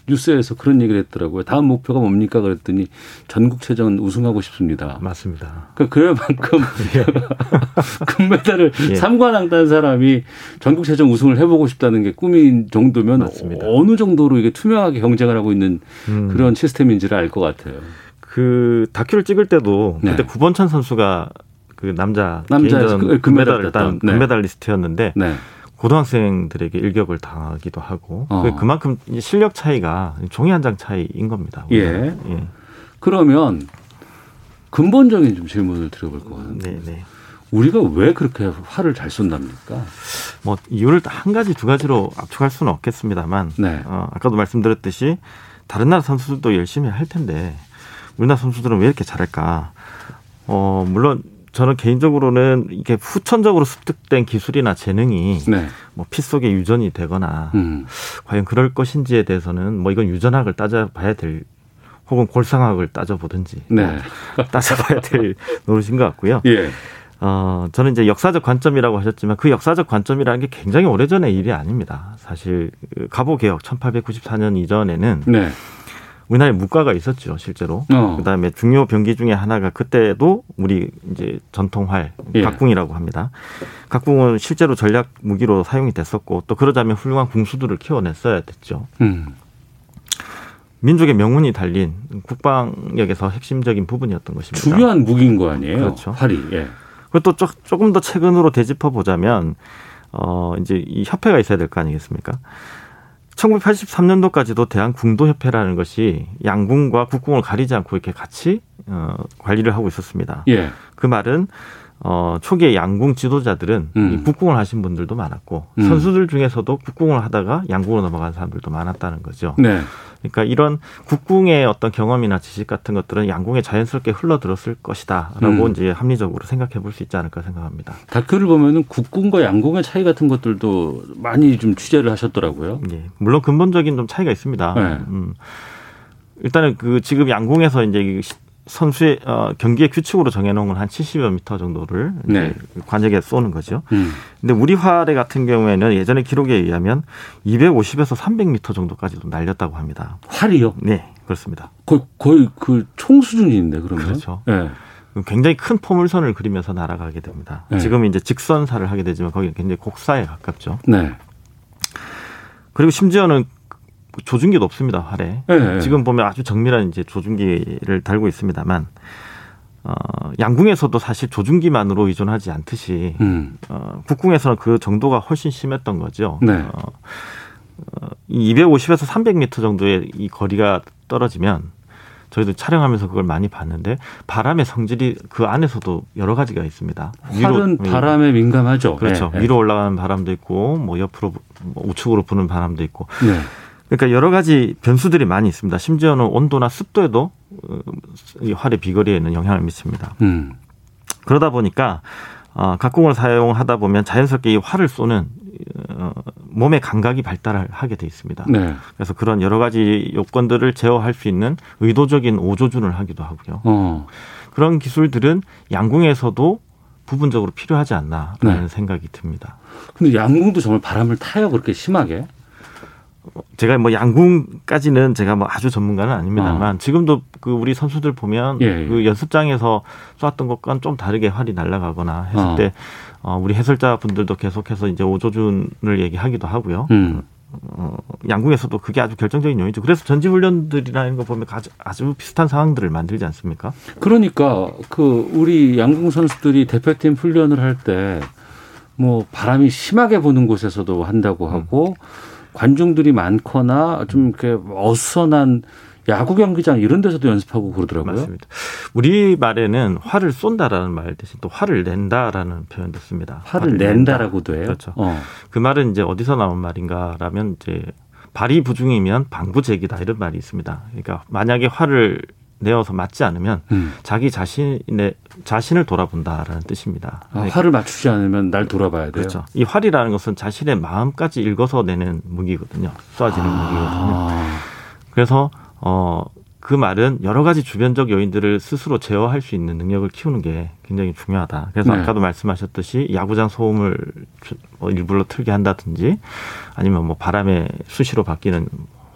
뉴스에서 그런 얘기를 했더라고요. 다음 목표가 뭡니까 그랬더니 전국체전 우승하고 싶습니다. 맞습니다. 그 그래만큼 금메달을 예. 삼관왕 딴 사람이 전국체전 우승을 해보고 싶다는 게 꿈인 정도면 맞습니다. 어느 정도로 이게 투명하게 경쟁을 하고 있는 음. 그런 시스템인지를 알 것 같아요. 그 다큐를 찍을 때도 네. 그때 구본천 선수가 그 남자 개인전 그- 금메달을 딴 네. 금메달리스트였는데 네. 고등학생들에게 일격을 당하기도 하고 어. 그 그만큼 이 실력 차이가 종이 한 장 차이인 겁니다. 예. 예. 그러면 근본적인 좀 질문을 드려볼 것 같은데 네, 네. 우리가 왜 그렇게 활을 잘 쏜답니까? 뭐 이유를 한 가지 두 가지로 압축할 수는 없겠습니다만 네. 어, 아까도 말씀드렸듯이 다른 나라 선수들도 열심히 할 텐데 우리나라 선수들은 왜 이렇게 잘할까? 어 물론 저는 개인적으로는 이게 후천적으로 습득된 기술이나 재능이 네. 뭐피 속에 유전이 되거나 음. 과연 그럴 것인지에 대해서는 뭐 이건 유전학을 따져봐야 될 혹은 골상학을 따져보든지 네. 뭐 따져봐야 될 노릇인 것 같고요. 예. 어, 저는 이제 역사적 관점이라고 하셨지만 그 역사적 관점이라는 게 굉장히 오래전의 일이 아닙니다. 사실 그 갑오개혁 1894년 이전에는 네. 우리나라에 무과가 있었죠, 실제로. 어. 그다음에 중요 병기 중에 하나가 그때도 우리 이제 전통활 예. 각궁이라고 합니다. 각궁은 실제로 전략 무기로 사용이 됐었고 또 그러자면 훌륭한 궁수들을 키워냈어야 됐죠. 음. 민족의 명운이 달린 국방력에서 핵심적인 부분이었던 것입니다. 중요한 무기인 거 아니에요? 그렇죠. 활이. 예. 그리고 또 조- 조금 더 최근으로 되짚어 보자면 어 이제 이 협회가 있어야 될 거 아니겠습니까? 1983년도까지도 대한 궁도협회라는 것이 양궁과 국궁을 가리지 않고 이렇게 같이 어 관리를 하고 있었습니다. 예. 그 말은 어 초기에 양궁 지도자들은 음. 이 국궁을 하신 분들도 많았고 음. 선수들 중에서도 국궁을 하다가 양궁으로 넘어간 사람들도 많았다는 거죠. 네. 그러니까 이런 국궁의 어떤 경험이나 지식 같은 것들은 양궁에 자연스럽게 흘러들었을 것이다라고 음. 이제 합리적으로 생각해 볼 수 있지 않을까 생각합니다. 다큐를 보면은 국궁과 양궁의 차이 같은 것들도 많이 좀 취재를 하셨더라고요. 예, 물론 근본적인 좀 차이가 있습니다. 네. 음, 일단은 그 지금 양궁에서 이제 선수의 어, 경기의 규칙으로 정해놓은 건 한 70여 미터 정도를 네. 관역에 쏘는 거죠. 음. 근데 우리 활의 같은 경우에는 예전의 기록에 의하면 250에서 300미터 정도까지도 날렸다고 합니다. 활이요? 네, 그렇습니다. 거의, 거의 그 총 수준인데 그러면. 그렇죠. 예. 굉장히 큰 포물선을 그리면서 날아가게 됩니다. 네. 지금 이제 직선사를 하게 되지만 거기는 굉장히 곡사에 가깝죠. 네. 그리고 심지어는 조준기도 없습니다 활에. 네. 지금 보면 아주 정밀한 이제 조준기를 달고 있습니다만 어, 양궁에서도 사실 조준기만으로 의존하지 않듯이 음. 어, 국궁에서는 그 정도가 훨씬 심했던 거죠. 네. 어, 어, 이 250에서 300m 정도의 이 거리가 떨어지면 저희도 촬영하면서 그걸 많이 봤는데 바람의 성질이 그 안에서도 여러 가지가 있습니다. 활은 위- 바람에 민감하죠. 그렇죠. 예, 예. 위로 올라가는 바람도 있고 뭐 옆으로 뭐 우측으로 부는 바람도 있고 네. 그러니까 여러 가지 변수들이 많이 있습니다. 심지어는 온도나 습도에도 어, 이 활의 비거리에는 영향을 미칩니다. 음. 그러다 보니까 어, 각궁을 사용하다 보면 자연스럽게 이 활을 쏘는 어, 몸의 감각이 발달을 하게 돼 있습니다. 네. 그래서 그런 여러 가지 요건들을 제어할 수 있는 의도적인 오조준을 하기도 하고요. 어. 그런 기술들은 양궁에서도 부분적으로 필요하지 않나라는 네. 생각이 듭니다. 근데 양궁도 정말 바람을 타요 그렇게 심하게. 제가 뭐 양궁까지는 제가 뭐 아주 전문가는 아닙니다만 지금도 그 우리 선수들 보면 어. 예, 예. 그 연습장에서 쏘았던 것과는 좀 다르게 활이 날아가거나 했을 어. 때 어, 우리 해설자 분들도 계속해서 이제 오조준을 얘기하기도 하고요. 음. 어, 양궁에서도 그게 아주 결정적인 요인이죠. 그래서 전지훈련들이라는 거 보면 아주, 아주 비슷한 상황들을 만들지 않습니까? 그러니까 그 우리 양궁 선수들이 대표팀 훈련을 할 때 뭐 바람이 심하게 부는 곳에서도 한다고 음. 하고 관중들이 많거나 좀 이렇게 어수선한 야구 경기장 이런 데서도 연습하고 그러더라고요. 맞습니다. 우리 말에는 활을 쏜다라는 말 대신 또 활을 낸다라는 표현도 씁니다. 화를 낸다라고도 해요. 그렇죠. 어. 그 말은 이제 어디서 나온 말인가라면 이제 발이 부중이면 방부제기다 이런 말이 있습니다. 그러니까 만약에 화를 내어서 맞지 않으면 음. 자기 자신의 자신을 돌아본다라는 뜻입니다. 아, 그러니까 화를 맞추지 않으면 날 돌아봐야 돼요. 그렇죠. 이 활이라는 것은 자신의 마음까지 읽어서 내는 무기거든요. 무기거든요. 아. 그래서 어, 그 말은 여러 가지 주변적 요인들을 스스로 제어할 수 있는 능력을 키우는 게 굉장히 중요하다. 그래서 네. 아까도 말씀하셨듯이 야구장 소음을 주- 뭐 일부러 틀게 한다든지 아니면 뭐 바람에 수시로 바뀌는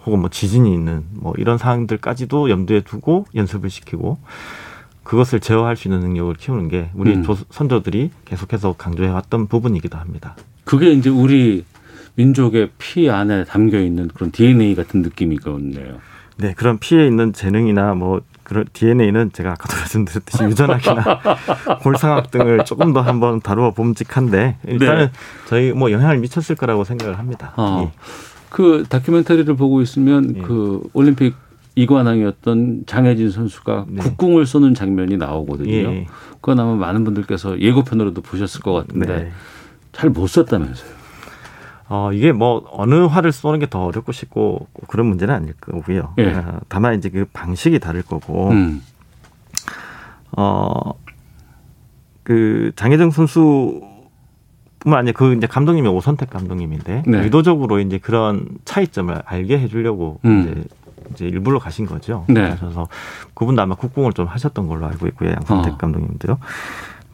혹은 뭐 지진이 있는 뭐 이런 상황들까지도 염두에 두고 연습을 시키고 그것을 제어할 수 있는 능력을 키우는 게 우리 음. 조- 선조들이 계속해서 강조해왔던 부분이기도 합니다. 그게 이제 우리 민족의 피 안에 담겨 있는 그런 DNA 같은 느낌이거든요. 네, 그런 피해 있는 재능이나 뭐 그런 DNA는 제가 아까도 말씀드렸듯이 유전학이나 골상학 등을 조금 더 한번 다루어 봄직한데 일단은 네. 저희 뭐 영향을 미쳤을 거라고 생각을 합니다. 어. 예. 그 다큐멘터리를 보고 있으면 예. 그 올림픽 이관왕이었던 장혜진 선수가 네. 국궁을 쏘는 장면이 나오거든요. 예. 그건 아마 많은 분들께서 예고편으로도 보셨을 것 같은데 네. 잘못 썼다면서요. 어, 이게 뭐 어느 활을 쏘는 게 더 어렵고 쉽고 그런 문제는 아닐 거고요. 예. 어, 다만 이제 그 방식이 다를 거고 음. 어, 그 장혜정 선수 뿐만 아니라 그 이제 감독님이 오선택 감독님인데 네. 의도적으로 이제 그런 차이점을 알게 해주려고 음. 이제 이제 일부러 가신 거죠. 네. 그래서 그분도 아마 국궁을 좀 하셨던 걸로 알고 있고요, 양선택 어. 감독님도요.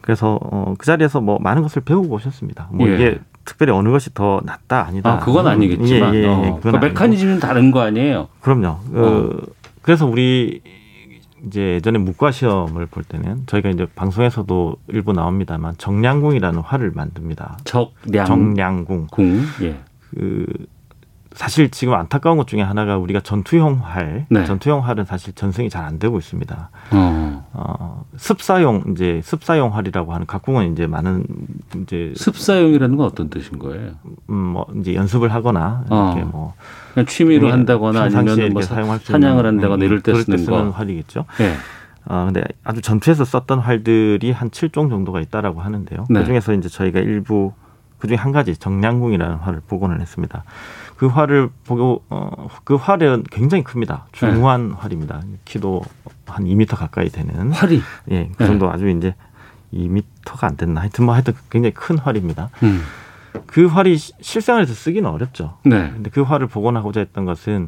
그래서 어, 그 자리에서 뭐 많은 것을 배우고 오셨습니다. 뭐 예. 이게 특별히 어느 것이 더 낫다 아니다. 아 그건 아니겠지만 예, 예, 예. 어, 그. 메커니즘은 다른 거 아니에요. 그럼요. 그, 그래서 우리 이제 예전에 문과 시험을 볼 때는 저희가 이제 방송에서도 일부 나옵니다만 정량궁이라는 활을 만듭니다. 적량 정량궁. 궁. 예. 그 사실 지금 안타까운 것 중에 하나가 우리가 전투용 활, 네. 전투용 활은 사실 전승이 잘 안 되고 있습니다. 어. 어, 습사용 이제 습사용 활이라고 하는 각궁은 이제 많은 이제 습사용이라는 건 어떤 뜻인 거예요? 음, 뭐 이제 연습을 하거나 어. 이렇게 뭐 그냥 취미로 한다거나 평상시에 아니면 뭐 사- 사용할 수 사냥을 있는, 한다거나 음, 이럴 때 쓰는 거. 활이겠죠. 예. 어, 근데 아주 전투에서 썼던 활들이 한 7종 정도가 있다라고 하는데요. 네. 그 중에서 이제 저희가 일부 그 중에 한 가지 정량궁이라는 활을 복원을 했습니다. 그 활을 보고 어, 그 활은 굉장히 큽니다. 중후한 활입니다. 키도 한 2미터 가까이 되는 활이. 예, 그 네. 정도 아주 이제 2미터가 안 됐나 하여튼 뭐 하여튼 굉장히 큰 활입니다. 음. 그 활이 시- 실생활에서 쓰기는 어렵죠. 네. 근데 그 활을 복원하고자 했던 것은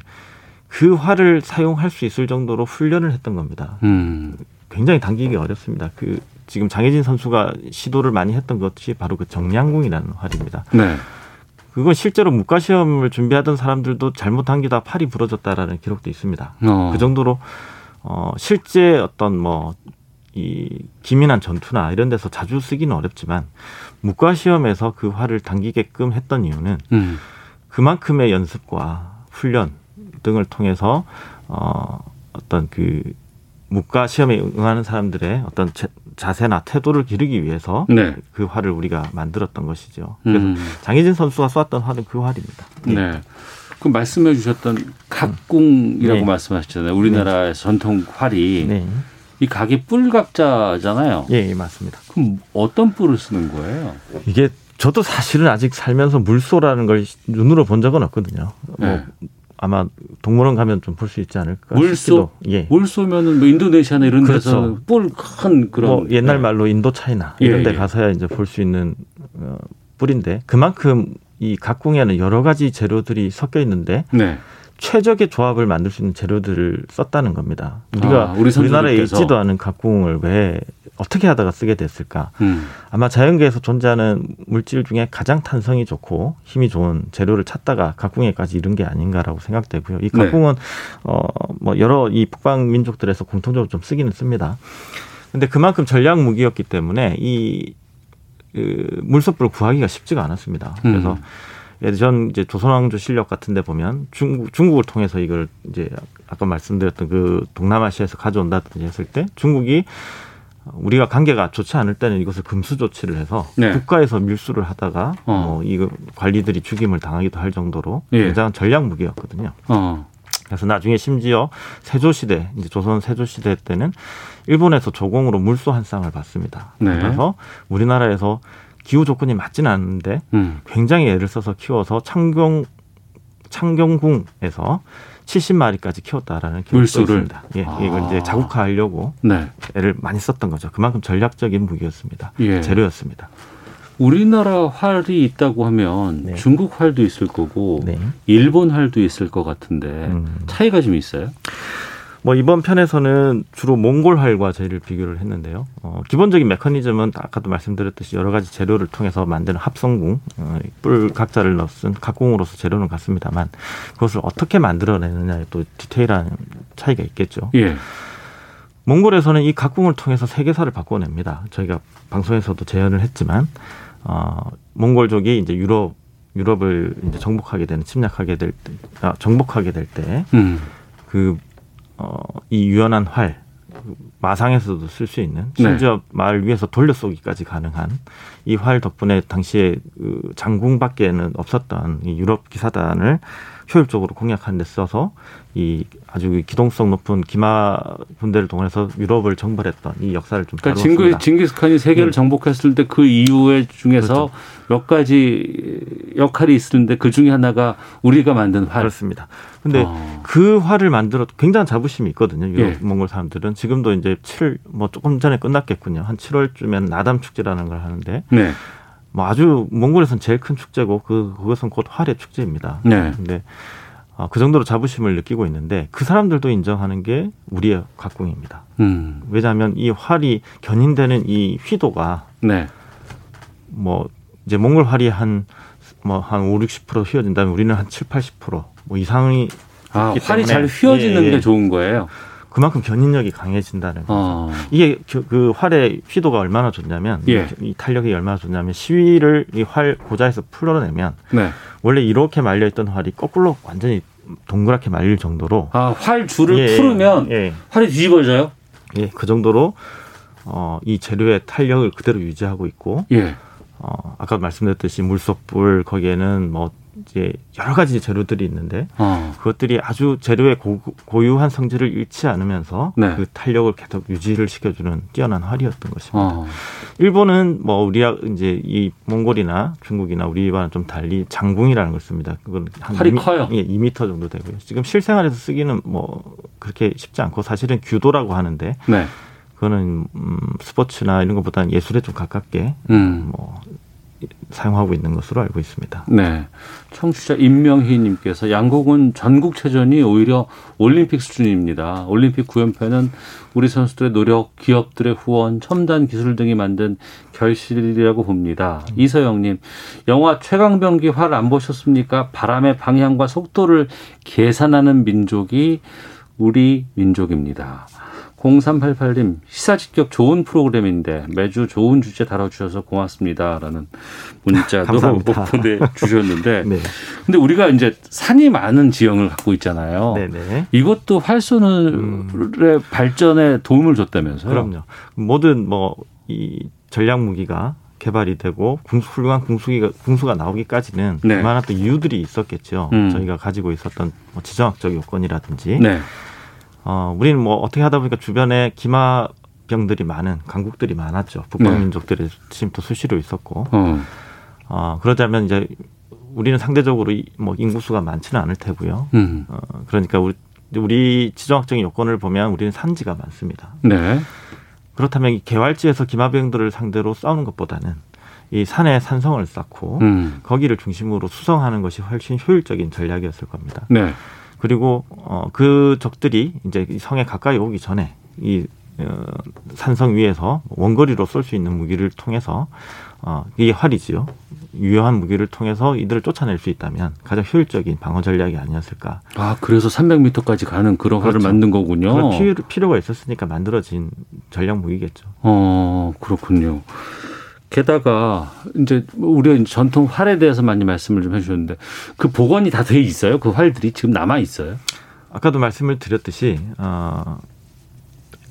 그 활을 사용할 수 있을 정도로 훈련을 했던 겁니다. 음. 굉장히 당기기 어렵습니다. 그 지금 장혜진 선수가 시도를 많이 했던 것이 바로 그 정량궁이라는 활입니다. 네. 그건 실제로 문과 시험을 준비하던 사람들도 잘못 당기다 팔이 부러졌다라는 기록도 있습니다. 어. 그 정도로 어 실제 어떤 뭐 이 기민한 전투나 이런 데서 자주 쓰기는 어렵지만 문과 시험에서 그 활을 당기게끔 했던 이유는 음. 그만큼의 연습과 훈련 등을 통해서 어 어떤 그 문과 시험에 응하는 사람들의 어떤 자, 자세나 태도를 기르기 위해서 네. 그 활을 우리가 만들었던 것이죠. 그래서 음. 장희진 선수가 쏘았던 활은 그 활입니다. 네. 그 말씀해 주셨던 각궁이라고 네. 말씀하셨잖아요. 우리나라의 전통 활이 네. 이 각이 뿔 각자잖아요. 예, 예, 맞습니다. 그럼 어떤 뿔을 쓰는 거예요? 이게 저도 사실은 아직 살면서 물소라는 걸 눈으로 본 적은 없거든요. 뭐 네. 아마 동물원 가면 좀 볼 수 있지 않을까 물소? 싶기도. 예. 물소면은 뭐 인도네시아나 이런 데서 그렇죠. 뿔큰 그런 뭐 옛날 네. 말로 인도 차이나 예, 이런 데 예. 가서야 이제 볼 수 있는 어, 뿔인데 그만큼 이 각궁에는 여러 가지 재료들이 섞여 있는데 네. 최적의 조합을 만들 수 있는 재료들을 썼다는 겁니다. 우리가 아, 우리 우리나라에. 있지도 않은 각궁을 왜 어떻게 하다가 쓰게 됐을까? 음. 아마 자연계에서 존재하는 물질 중에 가장 탄성이 좋고 힘이 좋은 재료를 찾다가 각궁에까지 이른 게 아닌가라고 생각되고요. 이 네. 각궁은 어뭐 여러 이 북방 민족들에서 공통적으로 좀 쓰기는 씁니다. 근데 그만큼 전략 무기였기 때문에 이 그, 물소불을 구하기가 쉽지가 않았습니다. 그래서 음. 예전 이제 조선왕조 실력 같은데 보면 중국 중국을 통해서 이걸 이제 아까 말씀드렸던 그 동남아시아에서 가져온다든지 했을 때 중국이 우리가 관계가 좋지 않을 때는 이것을 금수 조치를 해서 네. 국가에서 밀수를 하다가 어. 뭐 이거 관리들이 죽임을 당하기도 할 정도로 예. 굉장한 전략 무기였거든요. 어. 그래서 나중에 심지어 세조 시대 이제 조선 세조 시대 때는 일본에서 조공으로 물소 한 쌍을 받습니다. 네. 그래서 우리나라에서 기후 조건이 맞지는 않는데 음. 굉장히 애를 써서 키워서 창경 창경궁에서 70마리까지 키웠다라는? 있습니다. 예, 이걸 이제 아. 자국화하려고 네. 애를 많이 썼던 거죠. 그만큼 전략적인 무기였습니다. 예. 재료였습니다. 우리나라 활이 있다고 하면 네. 중국 활도 있을 거고 네. 일본 활도 있을 것 같은데 음. 차이가 좀 있어요? 뭐 이번 편에서는 주로 몽골 활과 저희를 비교를 했는데요. 어, 기본적인 메커니즘은 아까도 말씀드렸듯이 여러 가지 재료를 통해서 만드는 합성궁, 어, 뿔 각자를 넣은 각궁으로서 재료는 같습니다만 그것을 어떻게 만들어내느냐에 또 디테일한 차이가 있겠죠. 예. 몽골에서는 이 각궁을 통해서 세계사를 바꿔냅니다. 저희가 방송에서도 재연을 했지만 어, 몽골족이 이제 유럽 유럽을 이제 정복하게 되는 침략하게 될 때, 아, 정복하게 될때 음. 그, 어, 이 유연한 활, 마상에서도 쓸 수 있는, 네. 심지어 말 위에서 돌려 쏘기까지 가능한 이 활 덕분에 당시에 그 장궁밖에는 없었던 이 유럽 기사단을 효율적으로 공략하는 데 써서 이 아주 기동성 높은 기마 군대를 동원해서 유럽을 정벌했던 이 역사를 좀 그러니까 다루었습니다. 징기, 징기스칸이 세계를 네. 정복했을 때 그 이후에 중에서 그렇죠. 몇 가지 역할이 있었는데 그 중에 하나가 우리가 만든 활. 그렇습니다. 근데 어. 그 활을 만들어 굉장한 자부심이 있거든요. 유럽 예. 몽골 사람들은 지금도 이제 7, 뭐 조금 전에 끝났겠군요. 한 7월쯤엔 나담 축제라는 걸 하는데 네. 뭐 아주 몽골에선 제일 큰 축제고 그 그것은 곧 활의 축제입니다. 네. 근데 어, 그 정도로 자부심을 느끼고 있는데 그 사람들도 인정하는 게 우리의 각궁입니다. 음. 왜냐하면 이 활이 견인되는 이 휘도가 네. 뭐 이제 몽골 활이 한 뭐한 5, 60% 휘어진다면 우리는 한 7, 80%뭐 이상이 아, 활이 잘 휘어지는 예, 예. 게 좋은 거예요. 그만큼 견인력이 강해진다는 거죠. 어. 이게 그, 그 활의 휘도가 얼마나 좋냐면 예. 이 탄력이 얼마나 좋냐면 시위를 이 활 고자에서 풀어내면 네. 원래 이렇게 말려 있던 활이 거꾸로 완전히 동그랗게 말릴 정도로 아, 활 줄을 예, 풀으면 예, 활이 뒤집어져요? 예, 그 정도로 어, 이 재료의 탄력을 그대로 유지하고 있고 예. 어, 아까 말씀드렸듯이 물소불 거기에는 뭐 이제 여러 가지 재료들이 있는데 어. 그것들이 아주 재료의 고, 고유한 성질을 잃지 않으면서 네. 그 탄력을 계속 유지를 시켜주는 뛰어난 활이었던 것입니다. 어. 일본은 뭐 우리가 이제 이 몽골이나 중국이나 우리와는 좀 달리 장궁이라는 걸 씁니다. 그건 한 활이 2미, 커요? 예, 2m 정도 되고요. 지금 실생활에서 쓰기는 뭐 그렇게 쉽지 않고 사실은 규도라고 하는데 네. 그거는 음, 스포츠나 이런 것보다는 예술에 좀 가깝게 음. 뭐 사용하고 있는 것으로 알고 있습니다. 네. 청취자 임명희님께서 양국은 전국체전이 오히려 올림픽 수준입니다. 올림픽 구연패는 우리 선수들의 노력, 기업들의 후원, 첨단 기술 등이 만든 결실이라고 봅니다. 이서영님, 영화 최강병기 활 안 보셨습니까? 바람의 방향과 속도를 계산하는 민족이 우리 민족입니다. 0388님 시사 직격 좋은 프로그램인데 매주 좋은 주제 다뤄주셔서 고맙습니다라는 문자도. 보내주셨는데 네. 근데 우리가 이제 산이 많은 지형을 갖고 있잖아요. 네네. 이것도 활소의 발전에 도움을 줬다면서요? 그럼요. 모든 뭐 이 전략 무기가 개발이 되고 궁수, 훌륭한 궁수기가 궁수가 나오기까지는 네. 그만한 또 이유들이 있었겠죠. 음. 저희가 가지고 있었던 뭐 지정학적 요건이라든지 네. 어, 우리는 뭐 어떻게 하다 보니까 주변에 기마 병들이 많은 강국들이 많았죠. 북방 네. 민족들의 침투 수시로 있었고, 어. 어, 그러자면 이제 우리는 상대적으로 이- 뭐 인구수가 많지는 않을 테고요. 음. 어, 그러니까 우리, 우리 지정학적인 요건을 보면 우리는 산지가 많습니다. 네. 그렇다면 이 개활지에서 기마병들을 상대로 싸우는 것보다는 이 산에 산성을 쌓고 음. 거기를 중심으로 수성하는 것이 훨씬 효율적인 전략이었을 겁니다. 네. 그리고 어, 그 적들이 이제 이 성에 가까이 오기 전에 이 어, 산성 위에서 원거리로 쏠 수 있는 무기를 통해서 어, 이게 활이지요. 유효한 무기를 통해서 이들을 쫓아낼 수 있다면 가장 효율적인 방어 전략이 아니었을까. 아 그래서 300m까지 가는 그런 활을 그렇죠. 만든 거군요. 그런 필요, 필요가 있었으니까 만들어진 전략 무기겠죠. 어, 그렇군요. 게다가 이제 우리가 전통 활에 대해서 많이 말씀을 좀 해주셨는데 그 복원이 다 돼 있어요? 그 활들이 지금 남아 있어요? 아까도 말씀을 드렸듯이 어,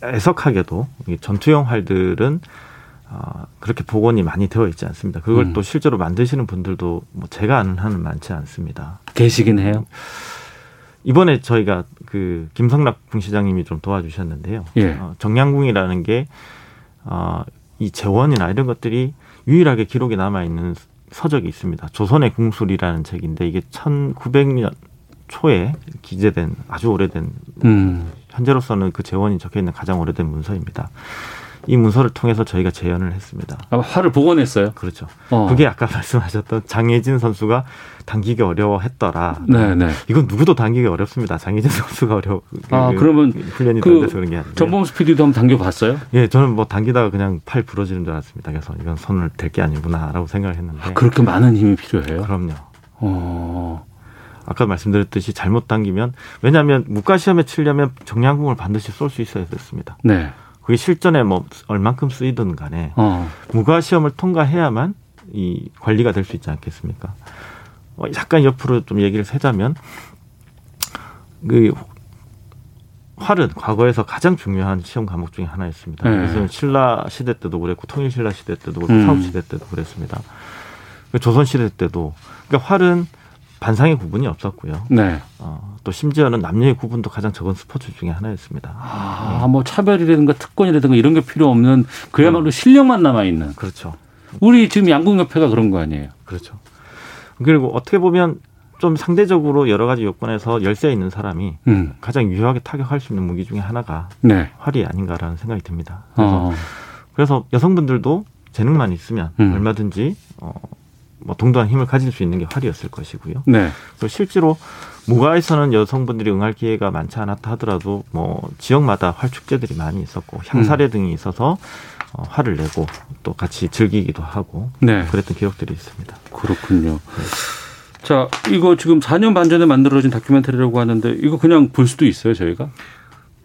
애석하게도 이 전투용 활들은 어, 그렇게 복원이 많이 되어 있지 않습니다. 그걸 음. 또 실제로 만드시는 분들도 뭐 제가 아는 한은 많지 않습니다. 계시긴 해요. 이번에 저희가 그 김성락 궁시장님이 좀 도와주셨는데요. 예. 어, 정량궁이라는 게 어, 이 재원이나 이런 것들이 유일하게 기록에 남아 있는 서적이 있습니다. 조선의 궁술이라는 책인데 이게 1900년 초에 기재된 아주 오래된 음. 현재로서는 그 재원이 적혀 있는 가장 오래된 문서입니다. 이 문서를 통해서 저희가 재현을 했습니다. 아, 활을 복원했어요? 그렇죠. 어. 그게 아까 말씀하셨던 장혜진 선수가 당기기 어려워했더라. 네네. 이건 누구도 당기기 어렵습니다. 장혜진 선수가 어려. 아, 그 그러면 훈련이 그덜 돼서 그런 게 아니고. 전범수 PD도 한번 당겨봤어요? 예, 저는 뭐 당기다가 그냥 팔 부러지는 줄 알았습니다. 그래서 이건 손을 댈 게 아니구나라고 생각을 했는데. 아, 그렇게 많은 힘이 필요해요? 그럼요. 어. 아까 말씀드렸듯이 잘못 당기면 왜냐하면 무과 시험에 치려면 정량궁을 반드시 쏠 수 있어야 됐습니다. 네. 그게 실전에 뭐 얼만큼 쓰이든 간에 어. 무과 시험을 통과해야만 이 관리가 될 수 있지 않겠습니까? 어, 약간 옆으로 좀 얘기를 세자면 그 활은 과거에서 가장 중요한 시험 과목 중에 하나였습니다. 네. 그래서 신라 시대 때도 그랬고 통일 신라 시대 때도 그렇고 음. 사국 시대 때도 그랬습니다. 그 조선 시대 때도 그러니까 활은 반상의 구분이 없었고요. 네. 어, 또 심지어는 남녀의 구분도 가장 적은 스포츠 중에 하나였습니다. 아, 뭐 차별이라든가 특권이라든가 이런 게 필요 없는 그야말로 실력만 남아 있는. 그렇죠. 우리 지금 양궁협회가 그런 거 아니에요? 그렇죠. 그리고 어떻게 보면 좀 상대적으로 여러 가지 요건에서 열세 있는 사람이 음. 가장 유효하게 타격할 수 있는 무기 중에 하나가 네. 활이 아닌가라는 생각이 듭니다. 그래서, 어. 그래서 여성분들도 재능만 있으면 음. 얼마든지 어, 뭐 동등한 힘을 가질 수 있는 게 활이었을 것이고요. 네. 그리고 실제로 무가에서는 여성분들이 응할 기회가 많지 않았다 하더라도 뭐 지역마다 활 축제들이 많이 있었고 향사례 음. 등이 있어서 어, 활을 내고 또 같이 즐기기도 하고 네. 그랬던 기록들이 있습니다. 그렇군요. 자, 이거 지금 4년 반 전에 만들어진 다큐멘터리라고 하는데 이거 그냥 볼 수도 있어요, 저희가?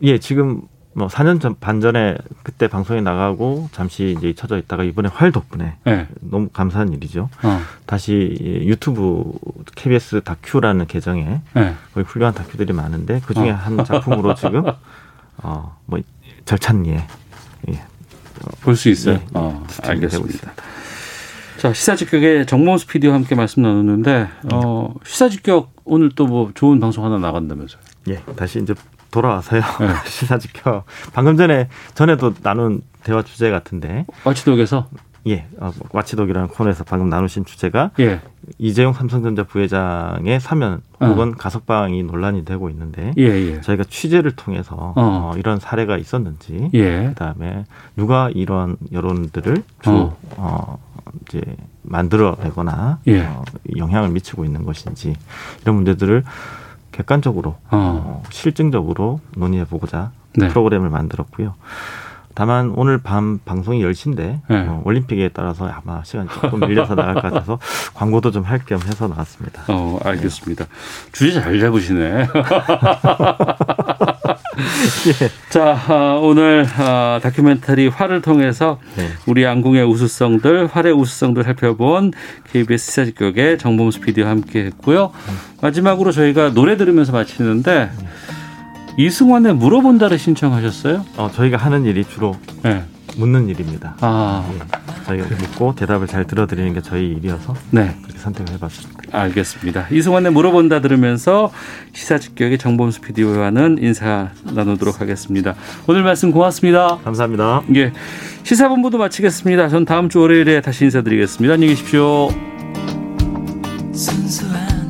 예, 지금 뭐 4년 전, 반 전에 그때 방송에 나가고 잠시 이제 잊혀져 있다가 이번에 활 덕분에 네. 너무 감사한 일이죠. 어. 다시 이 유튜브 KBS 다큐라는 계정에 네. 거의 훌륭한 다큐들이 많은데 그 중에 어. 한 작품으로 지금 어뭐 절찬리에 예, 볼수 있어요. 네, 어, 알겠습니다. 자, 시사직격의 정몽수 PD와 함께 말씀 나누는데, 어, 시사직격 오늘 또 뭐 좋은 방송 하나 나간다면서요? 예, 다시 이제 돌아와서요. 네. 시사 지켜. 방금 전에 전에도 나눈 대화 주제 같은데. 와치독에서? 예, 어, 와치독이라는 코너에서 방금 나누신 주제가 예. 이재용 삼성전자 부회장의 사면 어. 혹은 가석방이 논란이 되고 있는데 예, 예. 저희가 취재를 통해서 어. 어, 이런 사례가 있었는지 예. 그다음에 누가 이런 여론들을 주 어. 어. 이제 만들어내거나 예. 어, 영향을 미치고 있는 것인지 이런 문제들을 객관적으로 어. 어, 실증적으로 논의해 보고자 네. 프로그램을 만들었고요. 다만 오늘 밤 방송이 10시인데 네. 어, 올림픽에 따라서 아마 시간이 조금 밀려서 나갈 것 같아서 광고도 좀 할 겸 해서 나왔습니다. 어, 알겠습니다. 주제 잘 잡으시네. 자, 아, 오늘 아, 다큐멘터리 화를 통해서 네. 우리 양궁의 우수성들, 활의 우수성들 살펴본 KBS 시사직격의 정범수 PD와 함께 했고요. 마지막으로 저희가 노래 들으면서 마치는데 이승환의 물어본다를 신청하셨어요? 어, 저희가 하는 일이 주로 네. 묻는 일입니다. 아, 예. 저희가 묻고 대답을 잘 들어드리는 게 저희 일이어서 네. 그렇게 선택을 해봤습니다. 알겠습니다. 이승환의 물어본다 들으면서 시사직격의 정범수 PD와는 인사 나누도록 하겠습니다. 오늘 말씀 고맙습니다. 감사합니다. 예. 시사본부도 마치겠습니다. 전 다음 주 월요일에 다시 인사드리겠습니다. 안녕히 계십시오. 순수한